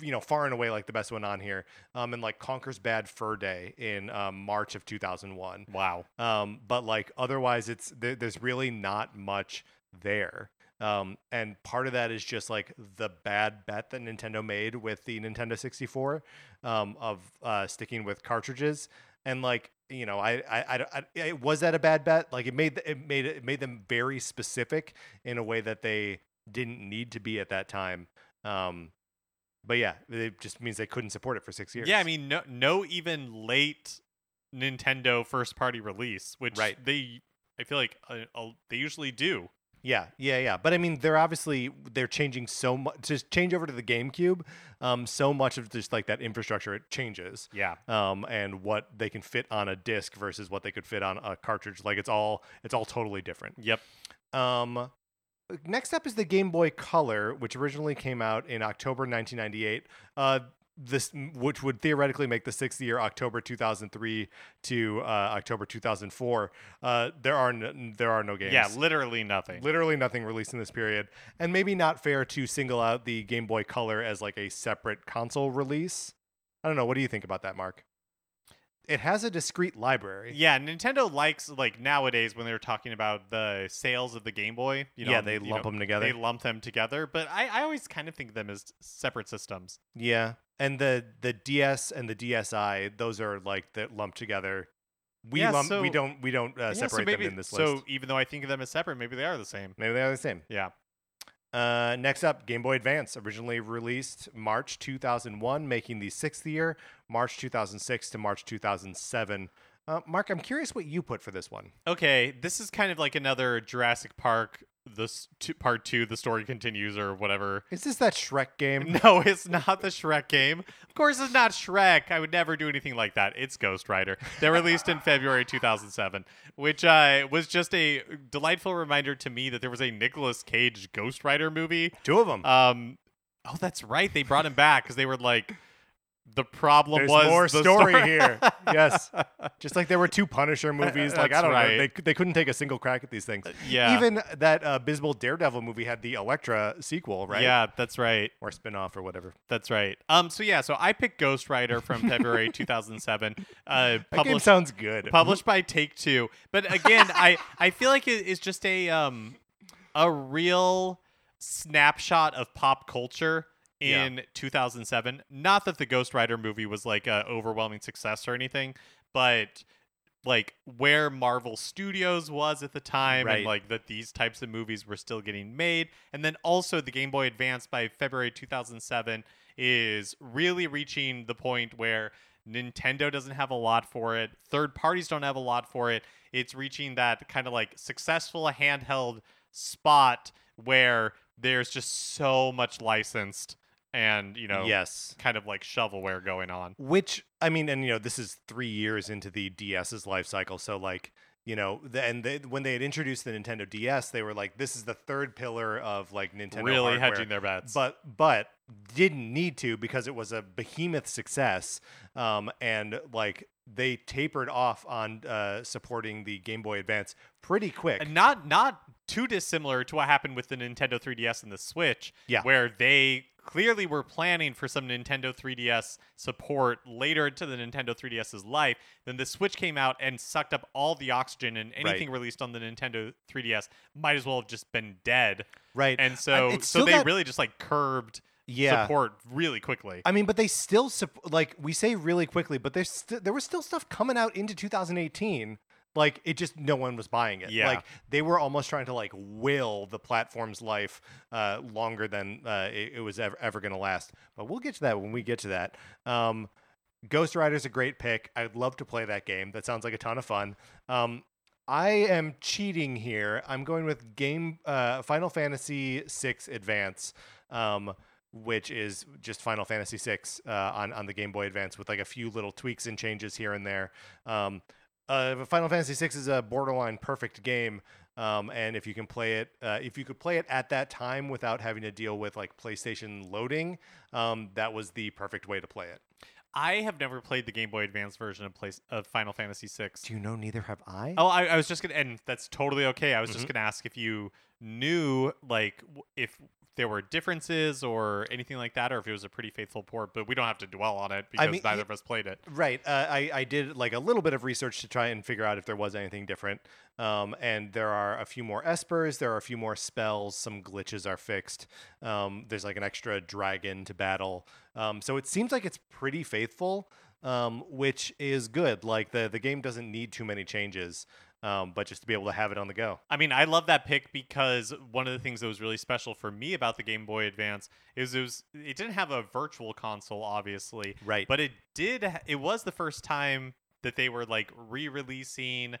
you know far and away like the best one on here, um, and like Conker's Bad Fur Day in um, March of 2001. Wow. Um, but like otherwise, it's there, there's really not much there. Um, and part of that is just like the bad bet that Nintendo made with the Nintendo 64 um, of uh, sticking with cartridges. And like you know, I, I, I, I was that a bad bet? Like it made it made it made them very specific in a way that they didn't need to be at that time. Um, but yeah, it just means they couldn't support it for six years. Yeah, I mean, no, no, even late Nintendo first party release, which Right. they, I feel like uh, uh, they usually do. Yeah, yeah, yeah. But I mean, they're obviously they're changing so much. Just change over to the GameCube. Um, so much of just like that infrastructure it changes. Yeah, Um, and what they can fit on a disc versus what they could fit on a cartridge. Like it's all it's all totally different. yep. Um, next up is the Game Boy Color, which originally came out in October 1998. Uh, this which would theoretically make the sixth year October 2003 to uh, October 2004. Uh, there are n- there are no games. Yeah, literally nothing. literally nothing released in this period, and maybe not fair to single out the Game Boy Color as like a separate console release. I don't know. What do you think about that, Mark? It has a discrete library. Yeah, Nintendo likes like nowadays when they're talking about the sales of the Game Boy. You know, yeah, they lump know, them together. They lump them together, but I, I always kind of think of them as separate systems. Yeah, and the the DS and the DSi, those are like that lumped together. We Yeah, lump, we don't we don't uh, Yeah, so separate maybe, them in this list. so even though I think of them as separate, maybe they are the same. Maybe they are the same. Yeah. Uh, next up, Game Boy Advance, originally released March 2001, making the sixth year, March 2006 to March 2007. Uh, Mark, I'm curious what you put for this one. Okay, this is kind of like another Jurassic Park. This two, part two, the story continues, or whatever. Is this that Shrek game? No, it's not the Shrek game. Of course, it's not Shrek. I would never do anything like that. It's Ghost Rider. They're released in February 2007, which uh, was just a delightful reminder to me that there was a Nicolas Cage Ghost Rider movie. Two of them. Um, oh, that's right. They brought him back because they were like, the problem There's was more the story here. yes, just like there were two Punisher movies. Like I don't know, they they couldn't take a single crack at these things. yeah. Even that uh, Bisbal Daredevil movie had the Elektra sequel, right? Yeah, that's right. or spin-off or whatever. That's right. Um. So yeah. So I picked Ghost Rider from February 2007 Uh, That game published sounds good. published by Take Two. But again, I I feel like it is just a um a real snapshot of pop culture Yeah. in 2007. Not that the Ghost Rider movie was like a overwhelming success or anything, but like where Marvel Studios was at the time Right. and like that these types of movies were still getting made and then also the Game Boy Advance by February 2007 is really reaching the point where Nintendo doesn't have a lot for it third parties don't have a lot for it it's reaching that kind of like successful handheld spot where there's just so much licensed and you know yes. kind of like shovelware going on Which I mean, and you know, this is three years into the DS's life cycle, so like. You know, the, and they, when they had introduced the Nintendo DS, they were like, "This is the third pillar of like Nintendo really hardware. hedging their bets but but didn't need to because it was a behemoth success um, and like they tapered off on uh, supporting the game boy advance pretty quick And not not too dissimilar to what happened with the Nintendo 3DS and the Switch, Yeah. where they clearly were planning for some Nintendo 3DS support later into the Nintendo 3DS's life. Then the Switch came out and sucked up all the oxygen, and anything released on the Nintendo 3DS might as well have just been dead. right And so, so they got- really just like curbed yeah support really quickly. I mean, but they still sup- like we say really quickly, but there's st- there was still stuff coming out into 2018. Like it just no one was buying it. Yeah. Like they were almost trying to like will the platform's life uh, longer than uh, it, it was ever ever going to last. But we'll get to that when we get to that. Um, Ghost Rider's a great pick. I'd love to play that game. That sounds like a ton of fun. Um, I am cheating here. I'm going with game uh, Final Fantasy VI Advance. Um, which is just Final Fantasy VI uh, on on the Game Boy Advance with like a few little tweaks and changes here and there. Um, uh, Final Fantasy VI is a borderline perfect game, um, and if you can play it, uh, if you could play it at that time without having to deal with like PlayStation loading, um, that was the perfect way to play it. I have never played the Game Boy Advance version of place of Final Fantasy VI. Do you know? Neither have I. Oh, I, I was just gonna, and that's totally okay. I was Mm-hmm. just gonna ask if you knew, like, if there were differences or anything like that, or if it was a pretty faithful port. But we don't have to dwell on it because mean, neither of us played it. Right. Uh, I, I did like a little bit of research to try and figure out if there was anything different. Um, and there are a few more espers, there are a few more spells, some glitches are fixed. Um, there's like an extra dragon to battle. Um, so it seems like it's pretty faithful, um, which is good. Like the, the game doesn't need too many changes, um, but just to be able to have it on the go. I mean, I love that pick because one of the things that was really special for me about the Game Boy Advance is it was it didn't have a virtual console, obviously, Right. but it did. It was the first time that they were like re-releasing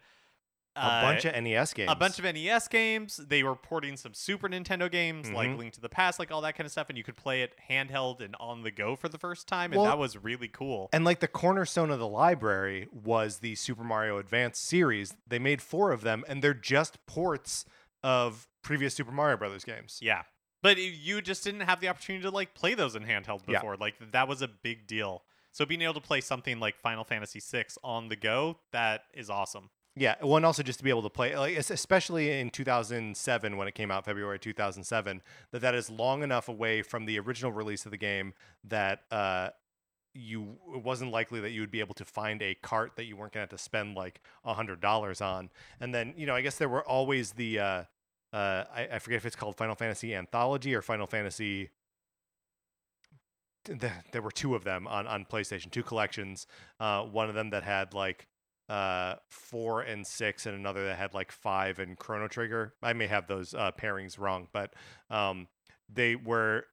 a bunch of NES games. uh, a bunch of NES games. They were porting some Super Nintendo games like Mhm. Link to the Past, like all that kind of stuff, and you could play it handheld and on the go for the first time, and Well- that was really cool. And like the cornerstone of the library was the Super Mario Advance series. They made four of them, and they're just ports of previous Super Mario Brothers games. Yeah, But you just didn't have the opportunity to like play those in handheld Yeah. before. Like that was a big deal. So being able to play something like Final Fantasy VI on the go, that is awesome. Yeah, well, and also just to be able to play, like especially in 2007 when it came out, February 2007, that that is long enough away from the original release of the game that uh, you it wasn't likely that you would be able to find a cart that you weren't going to have to spend like a hundred dollars on. And then you know, I guess there were always the uh, uh, I, I forget if it's called Final Fantasy Anthology or Final Fantasy. th- There were two of them on on PlayStation, two collections. Uh, one of them that had like uh four and six and another that had like five and chrono trigger. I may have those uh pairings wrong but um they were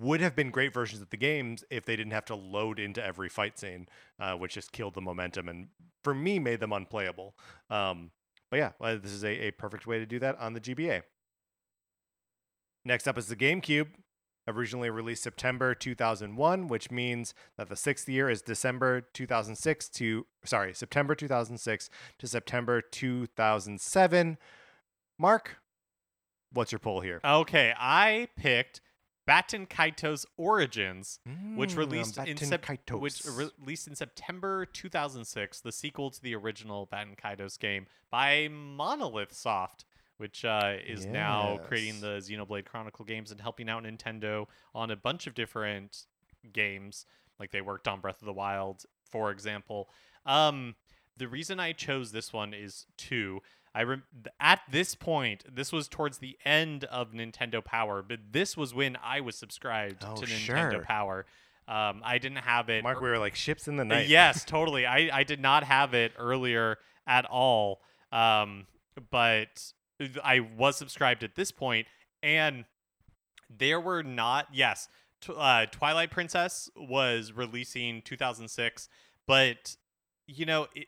would have been great versions of the games if they didn't have to load into every fight scene uh which just killed the momentum and for me made them unplayable. Um but yeah uh, this is a, a perfect way to do that on the gba next up is the gamecube originally released September 2001, which means that the sixth year is December 2006 to, sorry, September 2006 to September 2007. Mark, what's your poll here? Okay, I picked Baten Kaitos Origins, which Mm, released in Baten sep- which re- released in September 2006, the sequel to the original Baten Kaitos game by Monolith Soft, which uh, is now creating the Xenoblade Chronicle games and helping out Nintendo on a bunch of different games. Like they worked on Breath of the Wild, for example. Um, the reason I chose this one is two. I rem- at this point, this was towards the end of Nintendo Power, but this was when I was subscribed Oh, to Nintendo sure. Power. Um, I didn't have it. Mark, we were like ships in the Uh, night. Yes, totally. I, I did not have it earlier at all. Um, but I was subscribed at this point, and there were not yes. T- uh, Twilight Princess was releasing 2006, but you know it,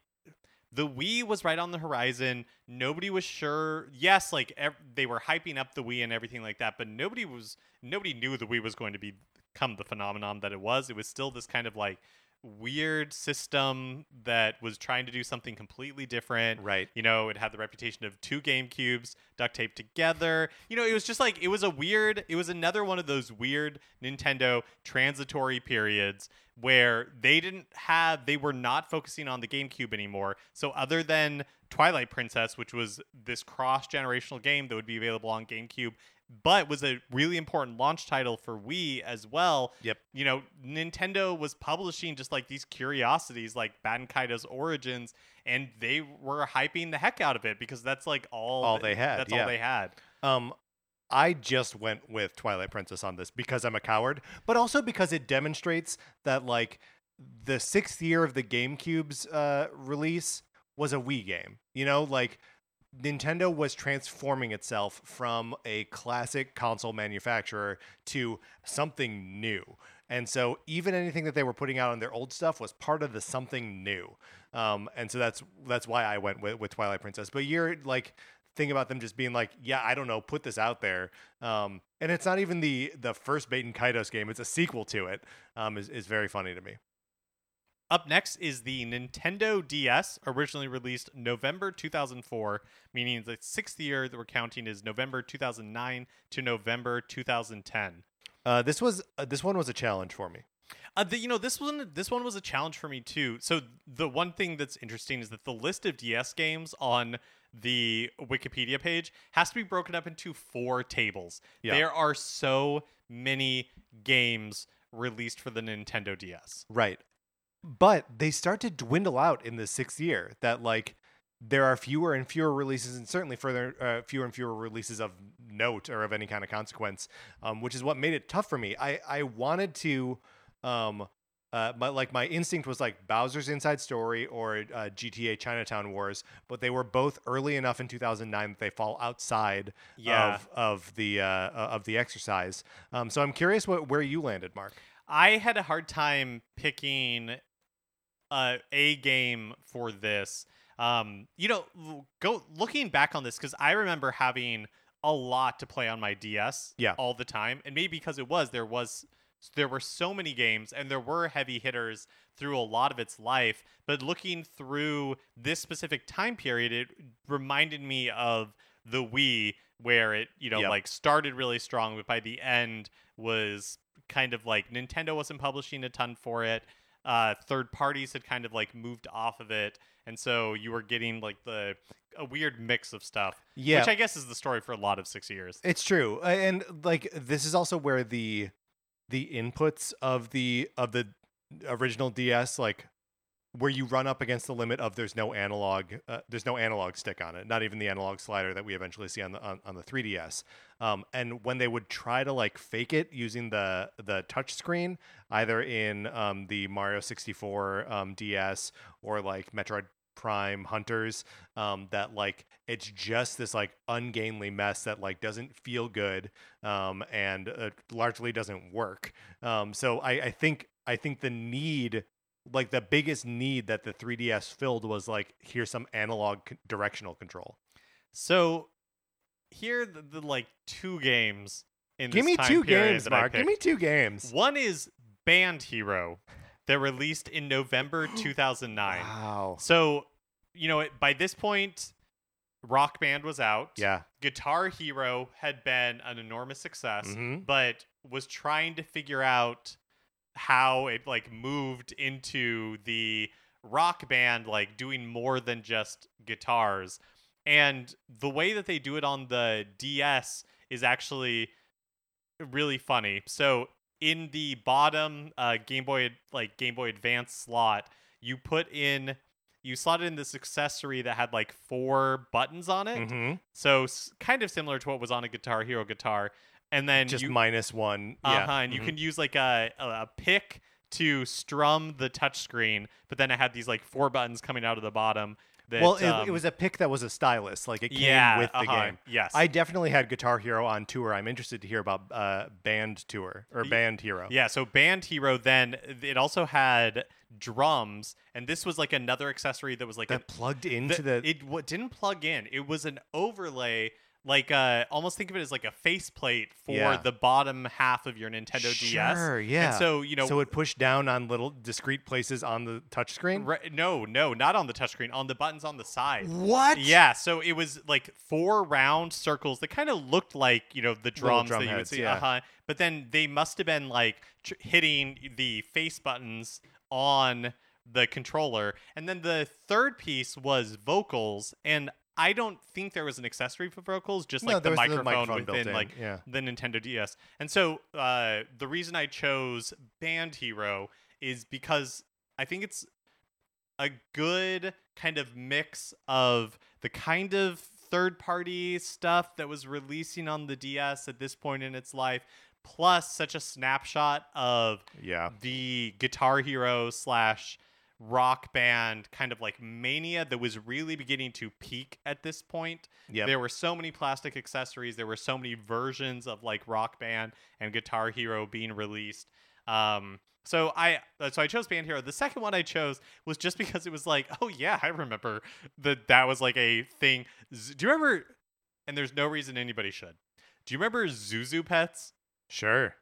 the Wii was right on the horizon. Nobody was sure. Yes, like ev- they were hyping up the Wii and everything like that, but nobody was nobody knew the Wii was going to become the phenomenon that it was. It was still this kind of like weird system that was trying to do something completely different. Right. You know, it had the reputation of two game cubes duct taped together. You know, it was just like it was a weird it was another one of those weird Nintendo transitory periods where they didn't have they were not focusing on the GameCube anymore. So other than Twilight Princess, which was this cross-generational game that would be available on GameCube, but was a really important launch title for Wii as well Yep. you know, Nintendo was publishing just like these curiosities like Kaitos Origins, and they were hyping the heck out of it because that's like all, All th- they had, That's yeah. all they had. Um, I just went with Twilight Princess on this because I'm a coward, but also because it demonstrates that like the sixth year of the GameCube's uh, release was a Wii game. You know, like Nintendo was transforming itself from a classic console manufacturer to something new. And so even anything that they were putting out on their old stuff was part of the something new. Um, and so that's that's why I went with, with Twilight Princess. But you're like thing about them just being like, yeah, I don't know, put this out there. Um, and it's not even the the first Baten Kaitos game; it's a sequel to it. Um, is is very funny to me. Up next is the Nintendo DS, originally released November 2004, meaning the sixth year that we're counting is November 2009 to November 2010. Uh, this was uh, this one was a challenge for me. Uh, the, you know, this one this one was a challenge for me too. So the one thing that's interesting is that the list of DS games on the Wikipedia page has to be broken up into four tables. Yeah. There are so many games released for the Nintendo DS. Right. But they start to dwindle out in the sixth year. That like there are fewer and fewer releases, and certainly further uh, fewer and fewer releases of note or of any kind of consequence, um, which is what made it tough for me. I I wanted to, um, uh, my like my instinct was like Bowser's Inside Story or uh, GTA Chinatown Wars, but they were both early enough in 2009 that they fall outside Yeah. of of the uh, uh, of the exercise. Um, so I'm curious what where you landed, Mark. I had a hard time picking uh, a game for this. Um, you know, go looking back on this because I remember having a lot to play on my DS Yeah. all the time, and maybe because it was there was there were so many games and there were heavy hitters through a lot of its life. But looking through this specific time period, it reminded me of the Wii where it you know Yep. like started really strong, but by the end was kind of like Nintendo wasn't publishing a ton for it. Uh, third parties had kind of like moved off of it, and so you were getting like the a weird mix of stuff. Yeah. which I guess is the story for a lot of six years. It's true, and like this is also where the the inputs of the of the original DS, like where you run up against the limit of there's no analog, uh, there's no analog stick on it, not even the analog slider that we eventually see on the on, on the 3DS. Um, and when they would try to like fake it using the the touch screen, either in um, the Mario 64 um, DS or like Metroid Prime Hunters, um, that like it's just this like ungainly mess that like doesn't feel good um, and uh, largely doesn't work. Um, so I, I think I think the need, like the biggest need that the 3DS filled was like here's some analog c- directional control. So here are the, the like two games in the game. Give me two games, Mark. Give me two games. One is Band Hero that released in November 2009. Wow. So, you know, it, by this point, Rock Band was out. Yeah. Guitar Hero had been an enormous success, Mhm. but was trying to figure out how it like moved into the rock band like doing more than just guitars. And the way that they do it on the DS is actually really funny. So in the bottom uh, Game Boy like Game Boy Advance slot, you put in you slotted in this accessory that had like four buttons on it. Mhm. So s- kind of similar to what was on a Guitar Hero guitar. And then Just you minus one. uh-huh, yeah. and you Mhm. can use like a, a pick to strum the touchscreen, but then it had these like four buttons coming out of the bottom. That, well, it, it um, was a pick that was a stylus. Like it came yeah, with the uh-huh, game. Yes, I definitely had Guitar Hero on tour. I'm interested to hear about uh, Band Tour or Band Hero. Yeah, so Band Hero then it also had drums, and this was like another accessory that was like That a, plugged the- into the. it w- didn't plug in. It was an overlay, like uh, almost think of it as like a faceplate for Yeah. the bottom half of your Nintendo DS. Sure, yeah. And so you know, so it pushed down on little discrete places on the touchscreen. Right, no, no, not on the touchscreen, on the buttons on the side. What? Yeah, so it was like four round circles that kind of looked like you know the drums drum that you would see. yeah. Uh-huh. But then they must have been like tr- hitting the face buttons on the controller, and then the third piece was vocals, and I don't think there was an accessory for vocals, just No, like the was the microphone, microphone within in, like yeah. the Nintendo DS. And so uh, the reason I chose Band Hero is because I think it's a good kind of mix of the kind of third party stuff that was releasing on the DS at this point in its life, plus such a snapshot of Yeah. the Guitar Hero slash rock band kind of like mania that was really beginning to peak at this point. Yep. There were so many plastic accessories. There were so many versions of like Rock Band and Guitar Hero being released. Um, so I so I chose Band Hero. The second one I chose was just because it was like, oh yeah, I remember that that was like a thing. Z- Do you remember? And there's no reason anybody should. Do you remember Zhu Zhu Pets? Sure.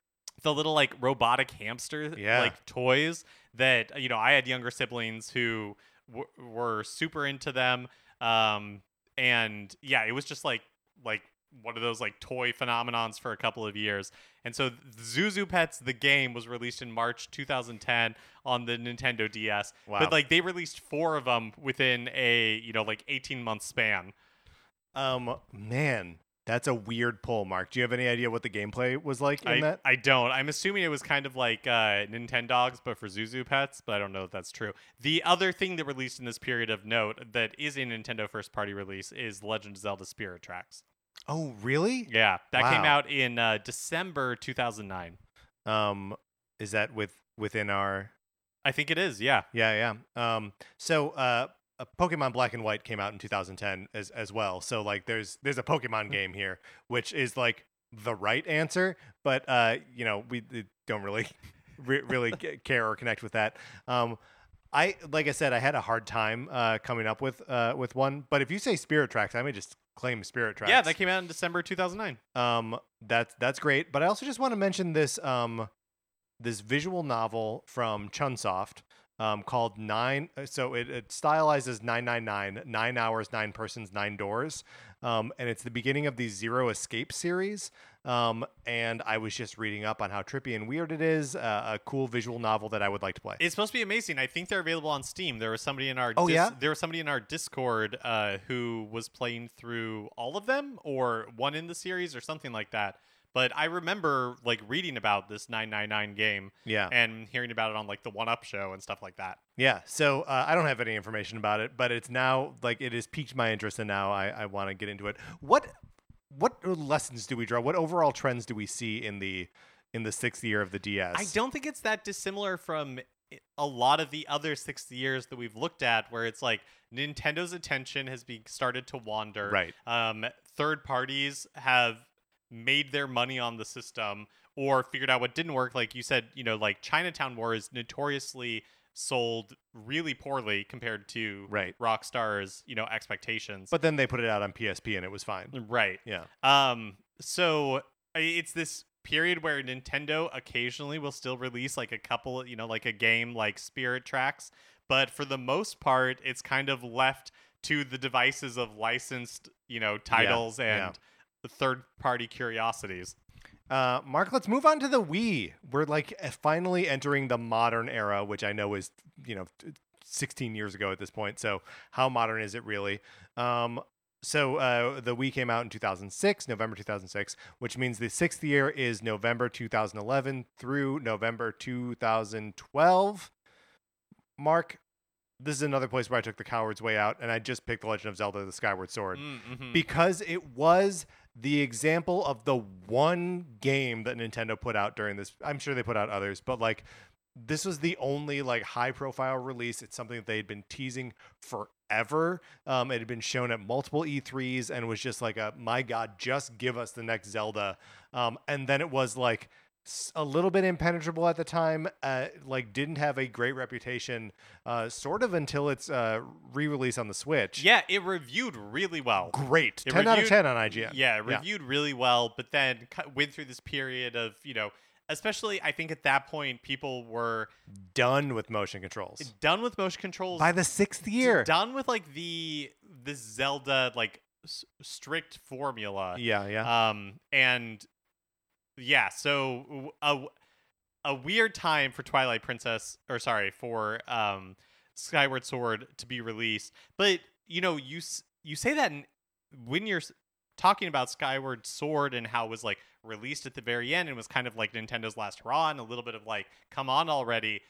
The little like robotic hamster Yeah. like toys that you know I had younger siblings who w- were super into them um and yeah it was just like like one of those like toy phenomenons for a couple of years and so Zhu Zhu Pets the game was released in March 2010 on the Nintendo DS Wow. but like they released four of them within a you know like 18 month span Um, man, that's a weird pull, Mark. Do you have any idea what the gameplay was like in I, that? I don't. I'm assuming it was kind of like uh, Nintendogs, but for Zhu Zhu pets, but I don't know if that's true. The other thing that released in this period of note that is a Nintendo first party release is Legend of Zelda Spirit Tracks. Oh, really? Yeah, that came out in uh, December 2009. Um, is that with within our? I think it is, yeah. Yeah, yeah. Um, so uh, uh, Pokemon Black and White came out in 2010 as as well. So like, there's there's a Hmm. Pokemon game here, which is like the right answer, but uh, you know, we don't really re- really care or connect with that. Um. I like I said, I had a hard time uh, coming up with uh, with one. But if you say Spirit Tracks, I may just claim Spirit Tracks. Yeah, that came out in December 2009. Um, that's that's great. But I also just want to mention this um, this visual novel from Chunsoft um, called Nine. uh, So it, it stylizes 999, nine hours, nine persons, nine doors. Um, and it's the beginning of the Zero Escape series. Um, and I was just reading up on how trippy and weird it is. Uh, a cool visual novel that I would like to play. It's supposed to be amazing. I think they're available on Steam. There was somebody in our Oh, yeah? there was somebody in our Discord uh, who was playing through all of them or one in the series or something like that. But I remember like reading about this 999 game yeah. and hearing about it on like the One Up show and stuff like that. Yeah, so uh, I don't have any information about it, but it's now like it has piqued my interest, and now I, I want to get into it. What what lessons do we draw? What overall trends do we see in the in the sixth year of the DS? I don't think it's that dissimilar from a lot of the other 60 years that we've looked at where it's like Nintendo's attention has been started to wander. Right. Um, third parties have made their money on the system or figured out what didn't work. Like you said, you know, like Chinatown Wars notoriously sold really poorly compared to Right. Rockstar's, you know, expectations. But then they put it out on PSP, and it was fine. right. Yeah, Um, so it's this period where Nintendo occasionally will still release like a couple, you know, like a game like Spirit Tracks, but for the most part, it's kind of left to the devices of licensed, you know, titles yeah. and third-party curiosities. uh, Mark. Let's move on to the Wii. We're like uh, finally entering the modern era, which I know is you know. 16 years ago at this point. So, how modern is it really? Um, so, uh, the Wii came out in 2006, November 2006, which means the sixth year is November 2011 through November 2012. Mark, this is another place where I took the coward's way out, and I just picked The Legend of Zelda: The Skyward Sword Mm-hmm. because it was the example of the one game that Nintendo put out during this. I'm sure they put out others, but like this was the only like high profile release. It's something that they had been teasing forever. Um, it had been shown at multiple E3s and was just like a my god, just give us the next Zelda. Um, and then it was like a little bit impenetrable at the time. Uh, like didn't have a great reputation, uh, sort of until its uh, re-release on the Switch. yeah, it reviewed really well. Great, It ten out of ten on IGN. Yeah, it reviewed really well, but then went through this period of, you know, especially I think at that point people were done with motion controls done with motion controls by the sixth year. done with like the the Zelda like s- strict formula. Yeah, yeah. Um and yeah, so a, a weird time for Twilight Princess or sorry, for um Skyward Sword to be released. But you know, you you say that when you're talking about Skyward Sword and how it was like released at the very end and was kind of like Nintendo's last hurrah and a little bit of like come on already.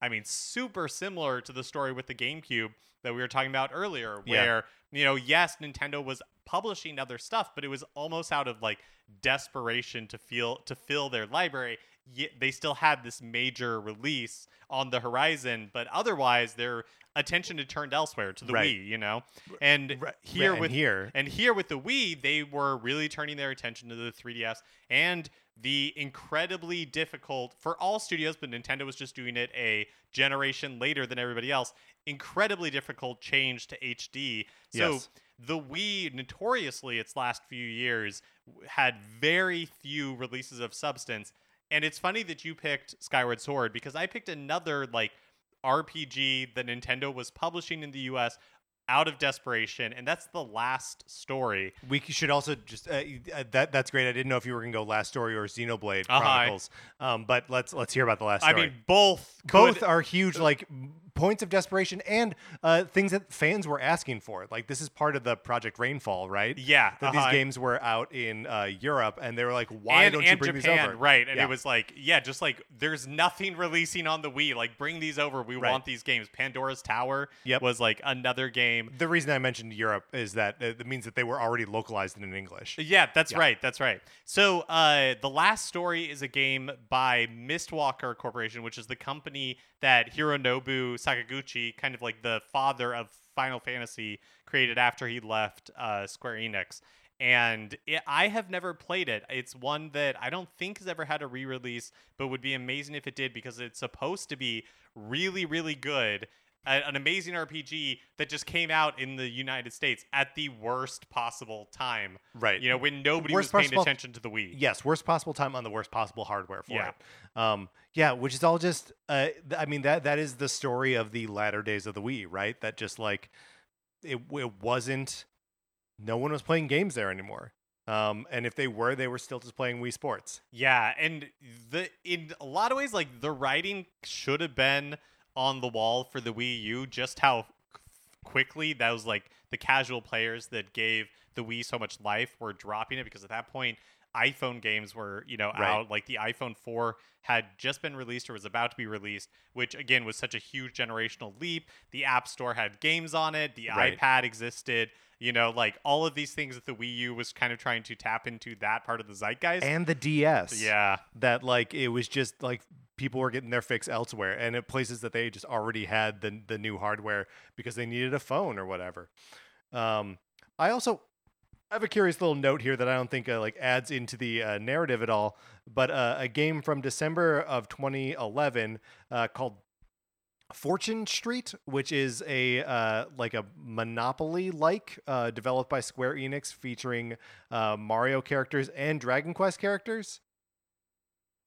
I mean, super similar to the story with the GameCube that we were talking about earlier, Yeah. where, you know, yes, Nintendo was publishing other stuff, but it was almost out of like desperation to feel to fill their library. Yet they still had this major release on the horizon, but otherwise their attention had turned elsewhere to the Right. Wii, you know? And Right, here with here, and here with the Wii, they were really turning their attention to the 3DS and the incredibly difficult for all studios, but Nintendo was just doing it a generation later than everybody else. Incredibly difficult change to HD. So Yes. the Wii, notoriously its last few years, had very few releases of substance. And it's funny that you picked Skyward Sword because I picked another like RPG that Nintendo was publishing in the US out of desperation, and that's the last story. we should also just uh, uh, that that's great. I didn't know if you were gonna go Last Story or Xenoblade Uh-huh. Chronicles, um, but let's let's hear about the last Story. I mean, both both could- are huge like points of desperation and uh, things that fans were asking for. Like this is part of the Project Rainfall, right? yeah. That uh-huh. these games were out in uh, Europe, and they were like, "Why and, don't and you bring Japan, these over?" right? And Yeah. it was like, yeah, just like there's nothing releasing on the Wii. Like, bring these over. We Right. want these games. Pandora's Tower Yep. was like another game. The reason I mentioned Europe is that uh, it means that they were already localized in English. Yeah, that's Yeah. right. That's right. So, uh, the last story is a game by Mistwalker Corporation, which is the company that Hironobu Sakaguchi, kind of like the father of Final Fantasy, created after he left uh, Square Enix. And it, I have never played it. It's one that I don't think has ever had a re-release, but would be amazing if it did because it's supposed to be really, really good. A- an amazing RPG that just came out in the United States at the worst possible time. Right. You know, when nobody Worst was paying possible- attention to the Wii. Yes, worst possible time on the worst possible hardware for Yeah. it. Um, yeah, which is all just. Uh, th- I mean that that is the story of the latter days of the Wii, right? That just like it it wasn't. No one was playing games there anymore. Um, and if they were, they were still just playing Wii Sports. Yeah, and the in a lot of ways, like the writing should have been on the wall for the Wii U. Just how quickly those like the casual players that gave the Wii so much life were dropping it because at that point iPhone games were you know Right. out. Like the iPhone 4 had just been released or was about to be released, which again was such a huge generational leap. The App Store had games on it. The Right. iPad existed. You know, like all of these things that the Wii U was kind of trying to tap into that part of the zeitgeist. And the DS. yeah. That like it was just like people were getting their fix elsewhere and at places that they just already had the the new hardware because they needed a phone or whatever. Um, I also have a curious little note here that I don't think uh, like adds into the uh, narrative at all, but uh, a game from December of 2011 uh, called Fortune Street, which is a uh, like a Monopoly like uh, developed by Square Enix, featuring uh, Mario characters and Dragon Quest characters.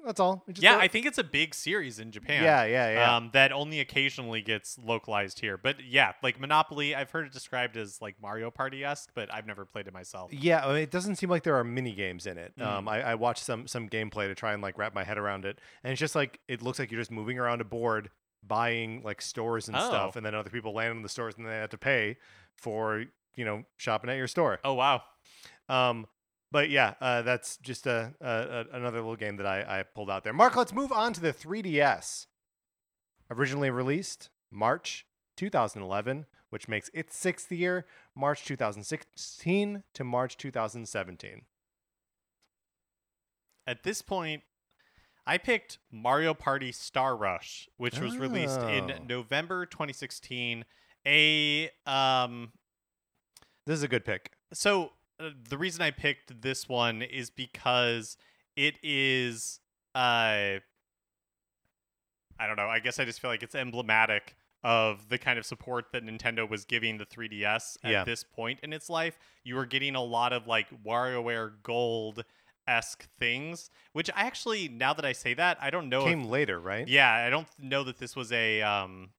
That's all. Just Yeah, I think it's a big series in Japan. yeah, yeah, yeah. Um, that only occasionally gets localized here. But yeah, like Monopoly, I've heard it described as like Mario Party esque, but I've never played it myself. Yeah, I mean, it doesn't seem like there are mini games in it. Mm. Um, I, I watched some some gameplay to try and like wrap my head around it, and it's just like it looks like you're just moving around a board, buying like stores and stuff, Oh. and then other people land in the stores, and they have to pay for you know shopping at your store. Oh wow. Um, but yeah, uh, that's just a, a, a another little game that I, I pulled out there. Mark, let's move on to the 3DS. Originally released March 2011, which makes its sixth year, March 2016 to March 2017. At this point, I picked Mario Party Star Rush, which was released in Oh. November 2016. A um This is a good pick. so the reason I picked this one is because it is uh I don't know, I guess I just feel like it's emblematic of the kind of support that Nintendo was giving the 3DS at Yeah. this point in its life. You were getting a lot of like WarioWare Gold esque things, which I actually now that I say that, I don't know if Came later, right? yeah, I don't know that this was a um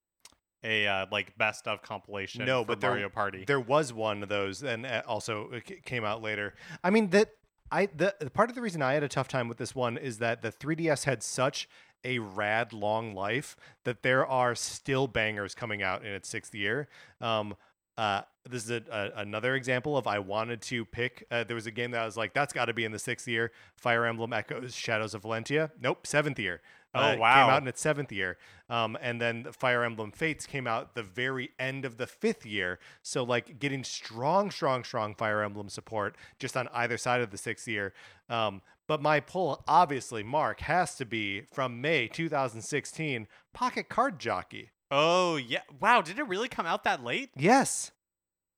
a uh, like best of compilation No, for but there- Mario Party. There was one of those, and uh, also it came out later. I mean that I the the part of the reason I had a tough time with this one is that the 3DS had such a rad long life that there are still bangers coming out in its sixth year. Um, uh, this is a, a, another example of I wanted to pick. Uh, there was a game that I was like, that's got to be in the sixth year. Fire Emblem Echoes: Shadows of Valentia. Nope, seventh year. Oh, Uh, Came out in its seventh year. Um, and then Fire Emblem Fates came out the very end of the fifth year. So like getting strong, strong, strong Fire Emblem support just on either side of the sixth year. Um, but my pull, obviously, Mark, has to be from May 2016, Pocket Card Jockey. Oh yeah! Wow, did it really come out that late? Yes.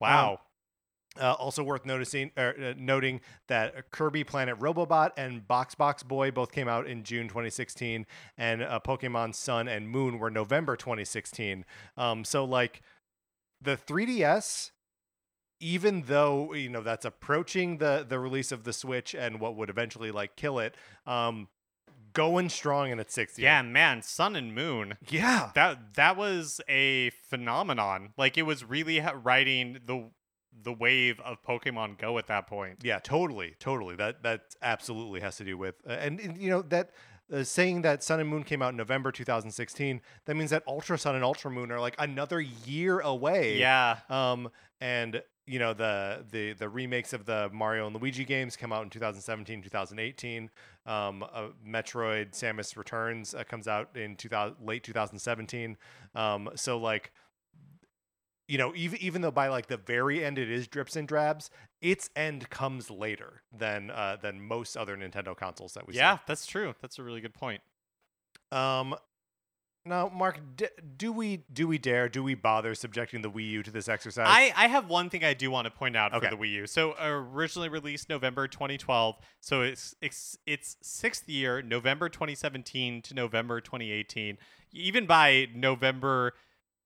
Wow. Uh, also worth noticing, er, uh, noting that Kirby Planet Robobot and Box Box Boy both came out in June 2016, and uh, Pokemon Sun and Moon were November 2016. Um, so like the 3DS, even though you know that's approaching the the release of the Switch and what would eventually like kill it, um, going strong in its sixth year. yeah, man, Sun and Moon. yeah, That that was a phenomenon. Like it was really ha- riding the the wave of Pokemon Go at that point. Yeah, totally, totally. That that absolutely has to do with, uh, and, and, you know that uh, saying that Sun and Moon came out in November 2016. That means that Ultra Sun and Ultra Moon are like another year away. Yeah. Um, and you know the the the remakes of the Mario and Luigi games come out in 2017, 2018. Um, uh, Metroid: Samus Returns uh, comes out in 2000, late 2017. Um, so like you know, even even though by like the very end it is drips and drabs, its end comes later than uh, than most other Nintendo consoles that we Yeah, that's true. That's a really good point. Um. Now, Mark, d- do we do we dare do we bother subjecting the Wii U to this exercise? I, I have one thing I do want to point out Okay. for the Wii U. So originally released November 2012. So it's it's its sixth year, November 2017 to November 2018. Even by November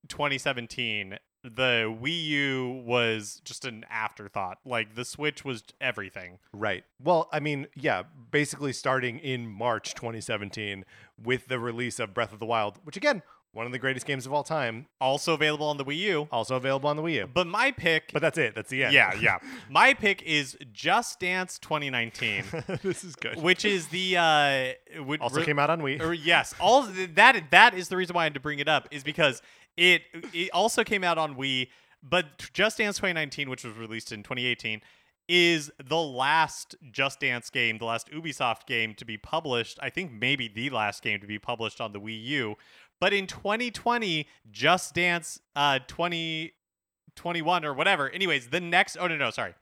2017, the Wii U was just an afterthought. Like the Switch was everything. Right. Well, I mean, yeah, basically starting in March 2017 with the release of Breath of the Wild, which again, one of the greatest games of all time, Also available on the Wii U. also available on the Wii U. But my pick, But that's it. That's the end. yeah, yeah, my pick is Just Dance 2019, this is good. which is the uh, would Also re- came out on Wii. or yes, all th- that that is the reason why I had to bring it up is because it it also came out on Wii, but Just Dance 2019, which was released in 2018, is the last Just Dance game, the last Ubisoft game to be published. I think maybe the last game to be published on the Wii U. But in 2020, Just Dance uh 2021 or whatever. Anyways, the next oh no no, sorry.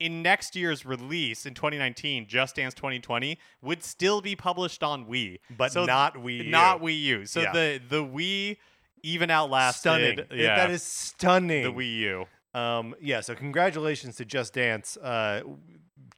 In next year's release in 2019, Just Dance 2020 would still be published on Wii, but So not Wii U. not Wii U. So Yeah. the the Wii even outlasted stunning. Yeah, that is stunning. the Wii U. Um, yeah, so congratulations to Just Dance, uh,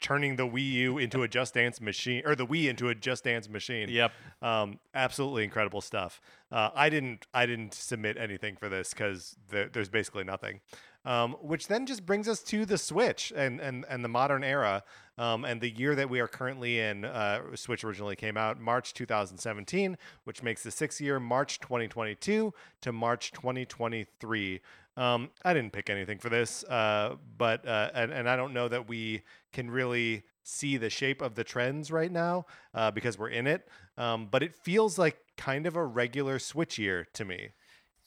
turning the Wii U into a Just Dance machine, or the Wii into a Just Dance machine. Yep. Um, absolutely incredible stuff. Uh, I didn't, I didn't submit anything for this because there, there's basically nothing. Um, which then just brings us to the Switch and and and the modern era, um, and the year that we are currently in. Uh, Switch originally came out March 2017, which makes the sixth year March 2022 to March 2023. Um, I didn't pick anything for this, uh, but uh, and and I don't know that we can really see the shape of the trends right now uh, because we're in it. Um, but it feels like kind of a regular Switch year to me.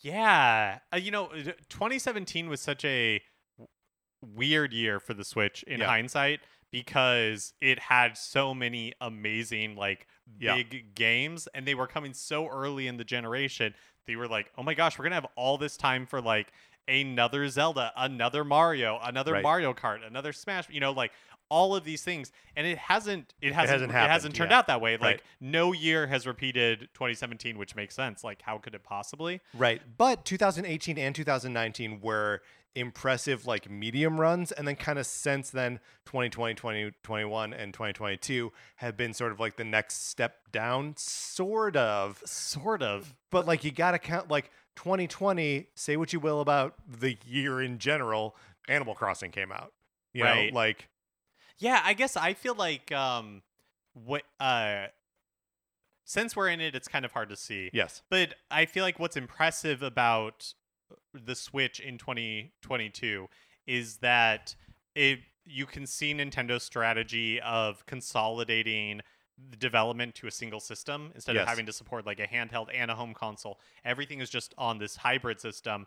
Yeah. Uh, you know, 2017 was such a w- weird year for the Switch in Yeah. hindsight because it had so many amazing like Yeah. big games and they were coming so early in the generation. They were like, "Oh my gosh, we're going to have all this time for like another Zelda, another Mario, another Right. Mario Kart, another Smash, you know, like all of these things." And it hasn't it hasn't hasn't it hasn't turned yeah. out that way. Like Right. no year has repeated 2017, which makes sense. Like how could it possibly? Right. But 2018 and 2019 were impressive like medium runs and then kind of since then 2020 2021 and 2022 have been sort of like the next step down sort of Sort of. but like you got to count like 2020 say what you will about the year in general animal crossing came out you Right. know like Yeah, I guess I feel like um what uh since we're in it it's kind of hard to see. yes But I feel like what's impressive about the Switch in 2022 is that it you can see Nintendo's strategy of consolidating the development to a single system instead Yes. of having to support like a handheld and a home console. Everything is just on this hybrid system,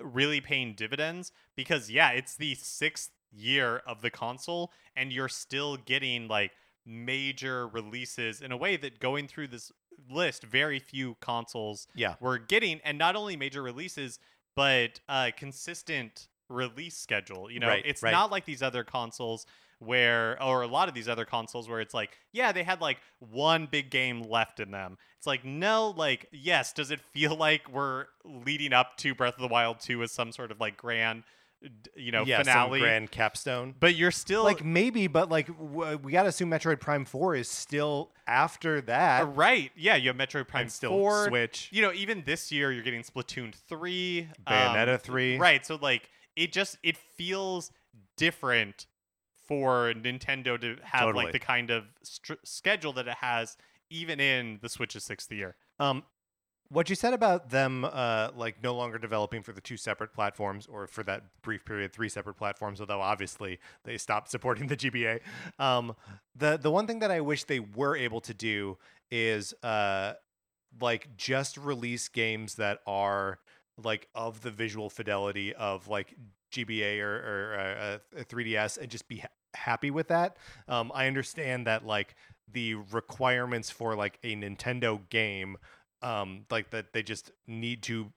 really paying dividends because yeah, it's the sixth year of the console and you're still getting like major releases in a way that going through this list, very few consoles yeah we're getting, and not only major releases, but uh, consistent release schedule. You know, Right, it's right. not like these other consoles where, or a lot of these other consoles where it's like, yeah, they had like one big game left in them. It's like, no, like, yes, does it feel like we're leading up to Breath of the Wild 2 as some sort of like grand, you know, yeah some finale? grand capstone But you're still like maybe but like w- we got to assume metroid prime 4 is still after that uh, right. Yeah, you have Metroid Prime and still 4. switch you know, even this year you're getting Splatoon 3, Bayonetta um, 3. Right. So like it just it feels different for Nintendo to have Totally. like the kind of str- schedule that it has even in the Switch's 6th year. Um, what you said about them, uh, like no longer developing for the two separate platforms, or for that brief period, three separate platforms. Although obviously they stopped supporting the GBA. Um, the the one thing that I wish they were able to do is, uh, like just release games that are like of the visual fidelity of like GBA or, or uh, uh, 3DS, and just be ha- happy with that. Um, I understand that like the requirements for like a Nintendo game um like that they just need to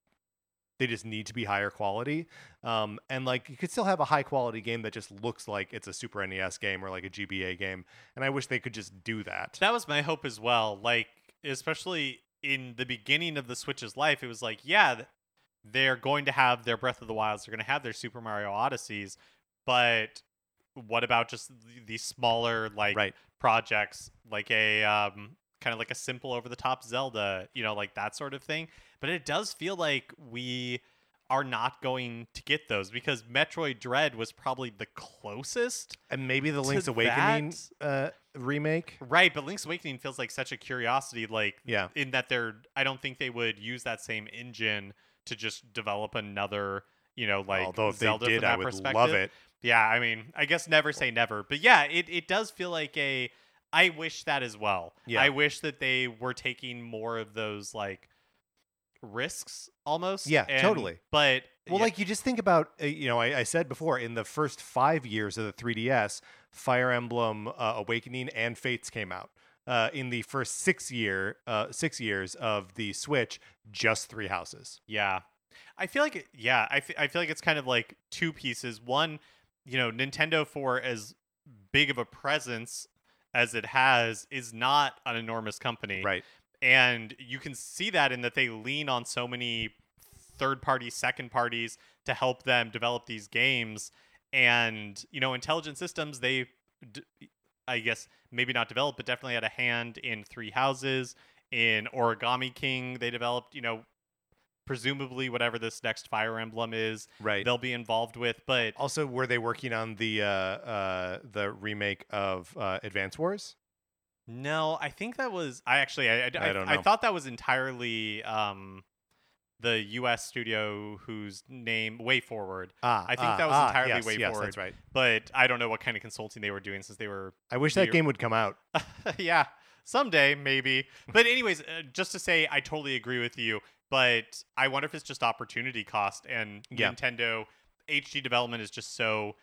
they just need to be higher quality um and like you could still have a high quality game that just looks like it's a super nes game or like a gba game and i wish they could just do that That was my hope as well. Like especially in the beginning of the Switch's life, it was like, yeah, they're going to have their Breath of the Wilds, they're going to have their Super Mario Odysseys, but what about just th- these smaller like right projects like a um kind of like a simple over the top Zelda, you know, like that sort of thing. But it does feel like we are not going to get those because Metroid Dread was probably the closest. And maybe the Link's Awakening uh, remake. Right, but Link's Awakening feels like such a curiosity like Yeah. in that they're I don't think they would use that same engine to just develop another, you know, like Although if Zelda they did, from that I would perspective. love it. Yeah, I mean, I guess never say never. But yeah, it, it does feel like a I wish that as well. Yeah. I wish that they were taking more of those like risks almost. Yeah, and- totally. But Well, yeah, like you just think about, uh, you know, I, I said before, in the first five years of the 3DS, Fire Emblem uh, Awakening and Fates came out. Uh, in the first six year, uh, six years of the Switch, just three houses. Yeah. I feel like yeah, I I feel like it's kind of like two pieces. One, you know, Nintendo for as big of a presence as it has is not an enormous company. Right. And you can see that in that they lean on so many third party, second parties to help them develop these games. And, you know, intelligent systems, they, d- I guess, maybe not developed, but definitely had a hand in Three Houses. In Origami King, they developed, you know, presumably whatever this next Fire Emblem is, Right. they'll be involved with. But Also, were they working on the uh, uh, the remake of uh, Advance Wars? No, I think that was I actually I, I, I don't I know. thought that was entirely um the U.S. studio whose name Way Forward, Ah, I think ah, that was ah, entirely yes, Way yes, Forward. That's right. but I don't know what kind of consulting they were doing since they were I wish that game would come out. yeah someday maybe. But anyways, uh, just to say I totally agree with you, but I wonder if it's just opportunity cost and Yeah. Nintendo HD development is just so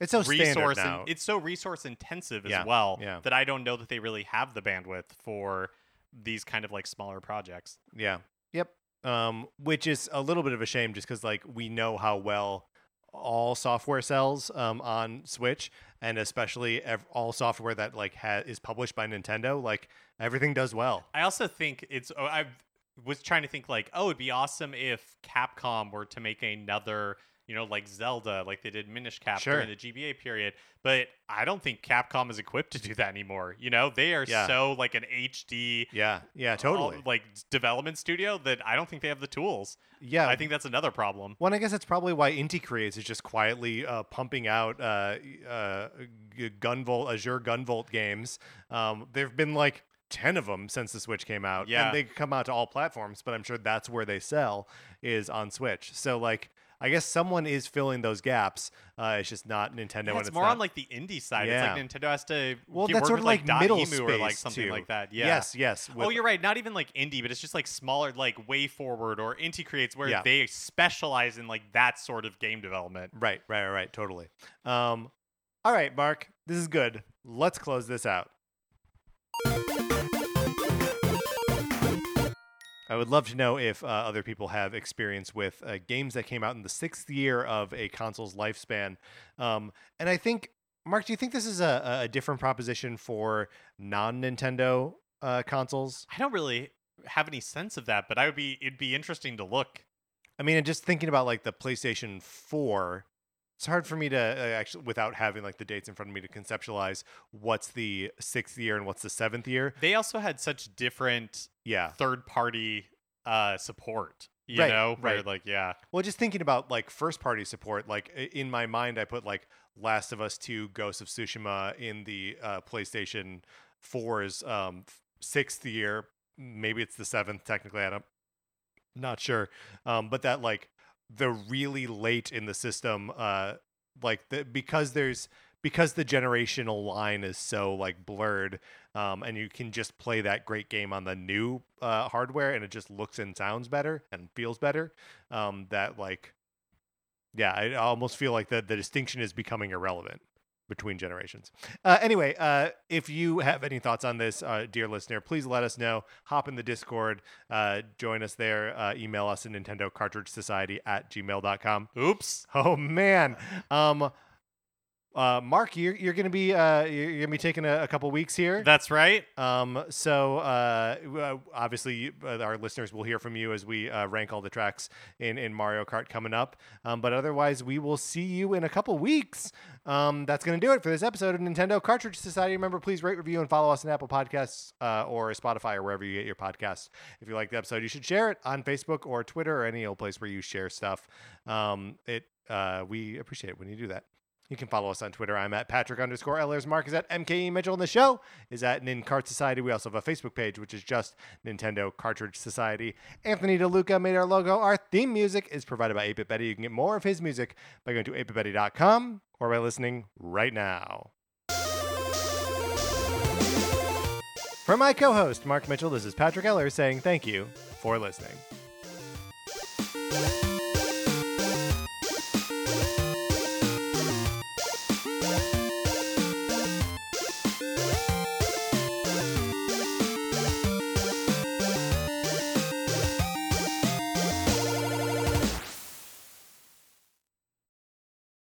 It's so resource now. and it's so resource intensive as Yeah, well yeah. that I don't know that they really have the bandwidth for these kind of like smaller projects. Yeah. Yep. Um, which is a little bit of a shame just because like we know how well all software sells um, on Switch and especially ev- all software that like ha- is published by Nintendo, like everything does well. I also think it's oh, I was trying to think like, oh, it'd be awesome if Capcom were to make another, you know, like Zelda, like they did Minish Cap Sure. during the GBA period. But I don't think Capcom is equipped to do that anymore. You know, they are Yeah. so like an HD Yeah. Yeah, all- totally. like development studio that I don't think they have the tools. yeah. I think that's another problem. Well, I guess that's probably why Inti Creates is just quietly uh, pumping out uh, uh, Gunvolt, Azure Gunvolt games. Um, there've been like ten of them since the Switch came out, Yeah. and they come out to all platforms. But I'm sure that's where they sell is on Switch. So like, I guess someone is filling those gaps. Uh, it's just not Nintendo. Yeah, it's it's more not- on like the indie side. Yeah. It's like Nintendo has to well, get that's work sort with, of like, Dot middle Emu space or like something too. like that. Yeah. Yes, yes. oh, you're right. Not even like indie, but it's just like smaller, like Way Forward or Inti Creates, where Yeah. they specialize in like that sort of game development. Right, right, right, right, totally. Um, all right, Mark, this is good. Let's close this out. I would love to know if uh, other people have experience with uh, games that came out in the sixth year of a console's lifespan. Um, and I think, Mark, do you think this is a, a different proposition for non Nintendo uh, consoles? I don't really have any sense of that, but I would be. It'd be interesting to look. I mean, and just thinking about like the PlayStation 4, it's hard for me to uh, actually, without having like the dates in front of me, to conceptualize what's the sixth year and what's the seventh year. They also had such different Yeah. third party uh, support. You Right, know, right. like yeah, Well, just thinking about like first party support, like in my mind, I put like Last of Us 2, Ghost of Tsushima in the uh, PlayStation 4's um, sixth year. Maybe it's the seventh, technically. I don't, not sure. Um, but that like the really late in the system, uh, like the, because there's because the generational line is so like blurred um, and you can just play that great game on the new uh, hardware and it just looks and sounds better and feels better um, that like yeah i almost feel like the, the distinction is becoming irrelevant between generations uh, anyway uh, if you have any thoughts on this uh, dear listener please let us know hop in the discord uh, join us there uh, email us at nintendo cartridge society at gmail.com oops. Oh man. Um Uh, Mark, you're, you're gonna be uh, you're, gonna be taking a, a couple weeks here. That's right. Um, so uh, obviously, you- uh, our listeners will hear from you as we uh, rank all the tracks in, in Mario Kart coming up. Um, but otherwise, we will see you in a couple weeks. Um, that's going to do it for this episode of Nintendo Cartridge Society. Remember, please rate, review, and follow us on Apple Podcasts uh, or Spotify or wherever you get your podcasts. If you like the episode, you should share it on Facebook or Twitter or any old place where you share stuff. Um, it uh, we appreciate it when you do that. You can follow us on Twitter. I'm at Patrick underscore Ellers. Mark is at MKE Mitchell. And the show is at Nin Cart Society. We also have a Facebook page, which is just Nintendo Cartridge Society. Anthony DeLuca made our logo. Our theme music is provided by 8-Bit Betty. You can get more of his music by going to 8bitbetty.com or by listening right now. From my co-host, Mark Mitchell, this is Patrick Eller saying thank you for listening.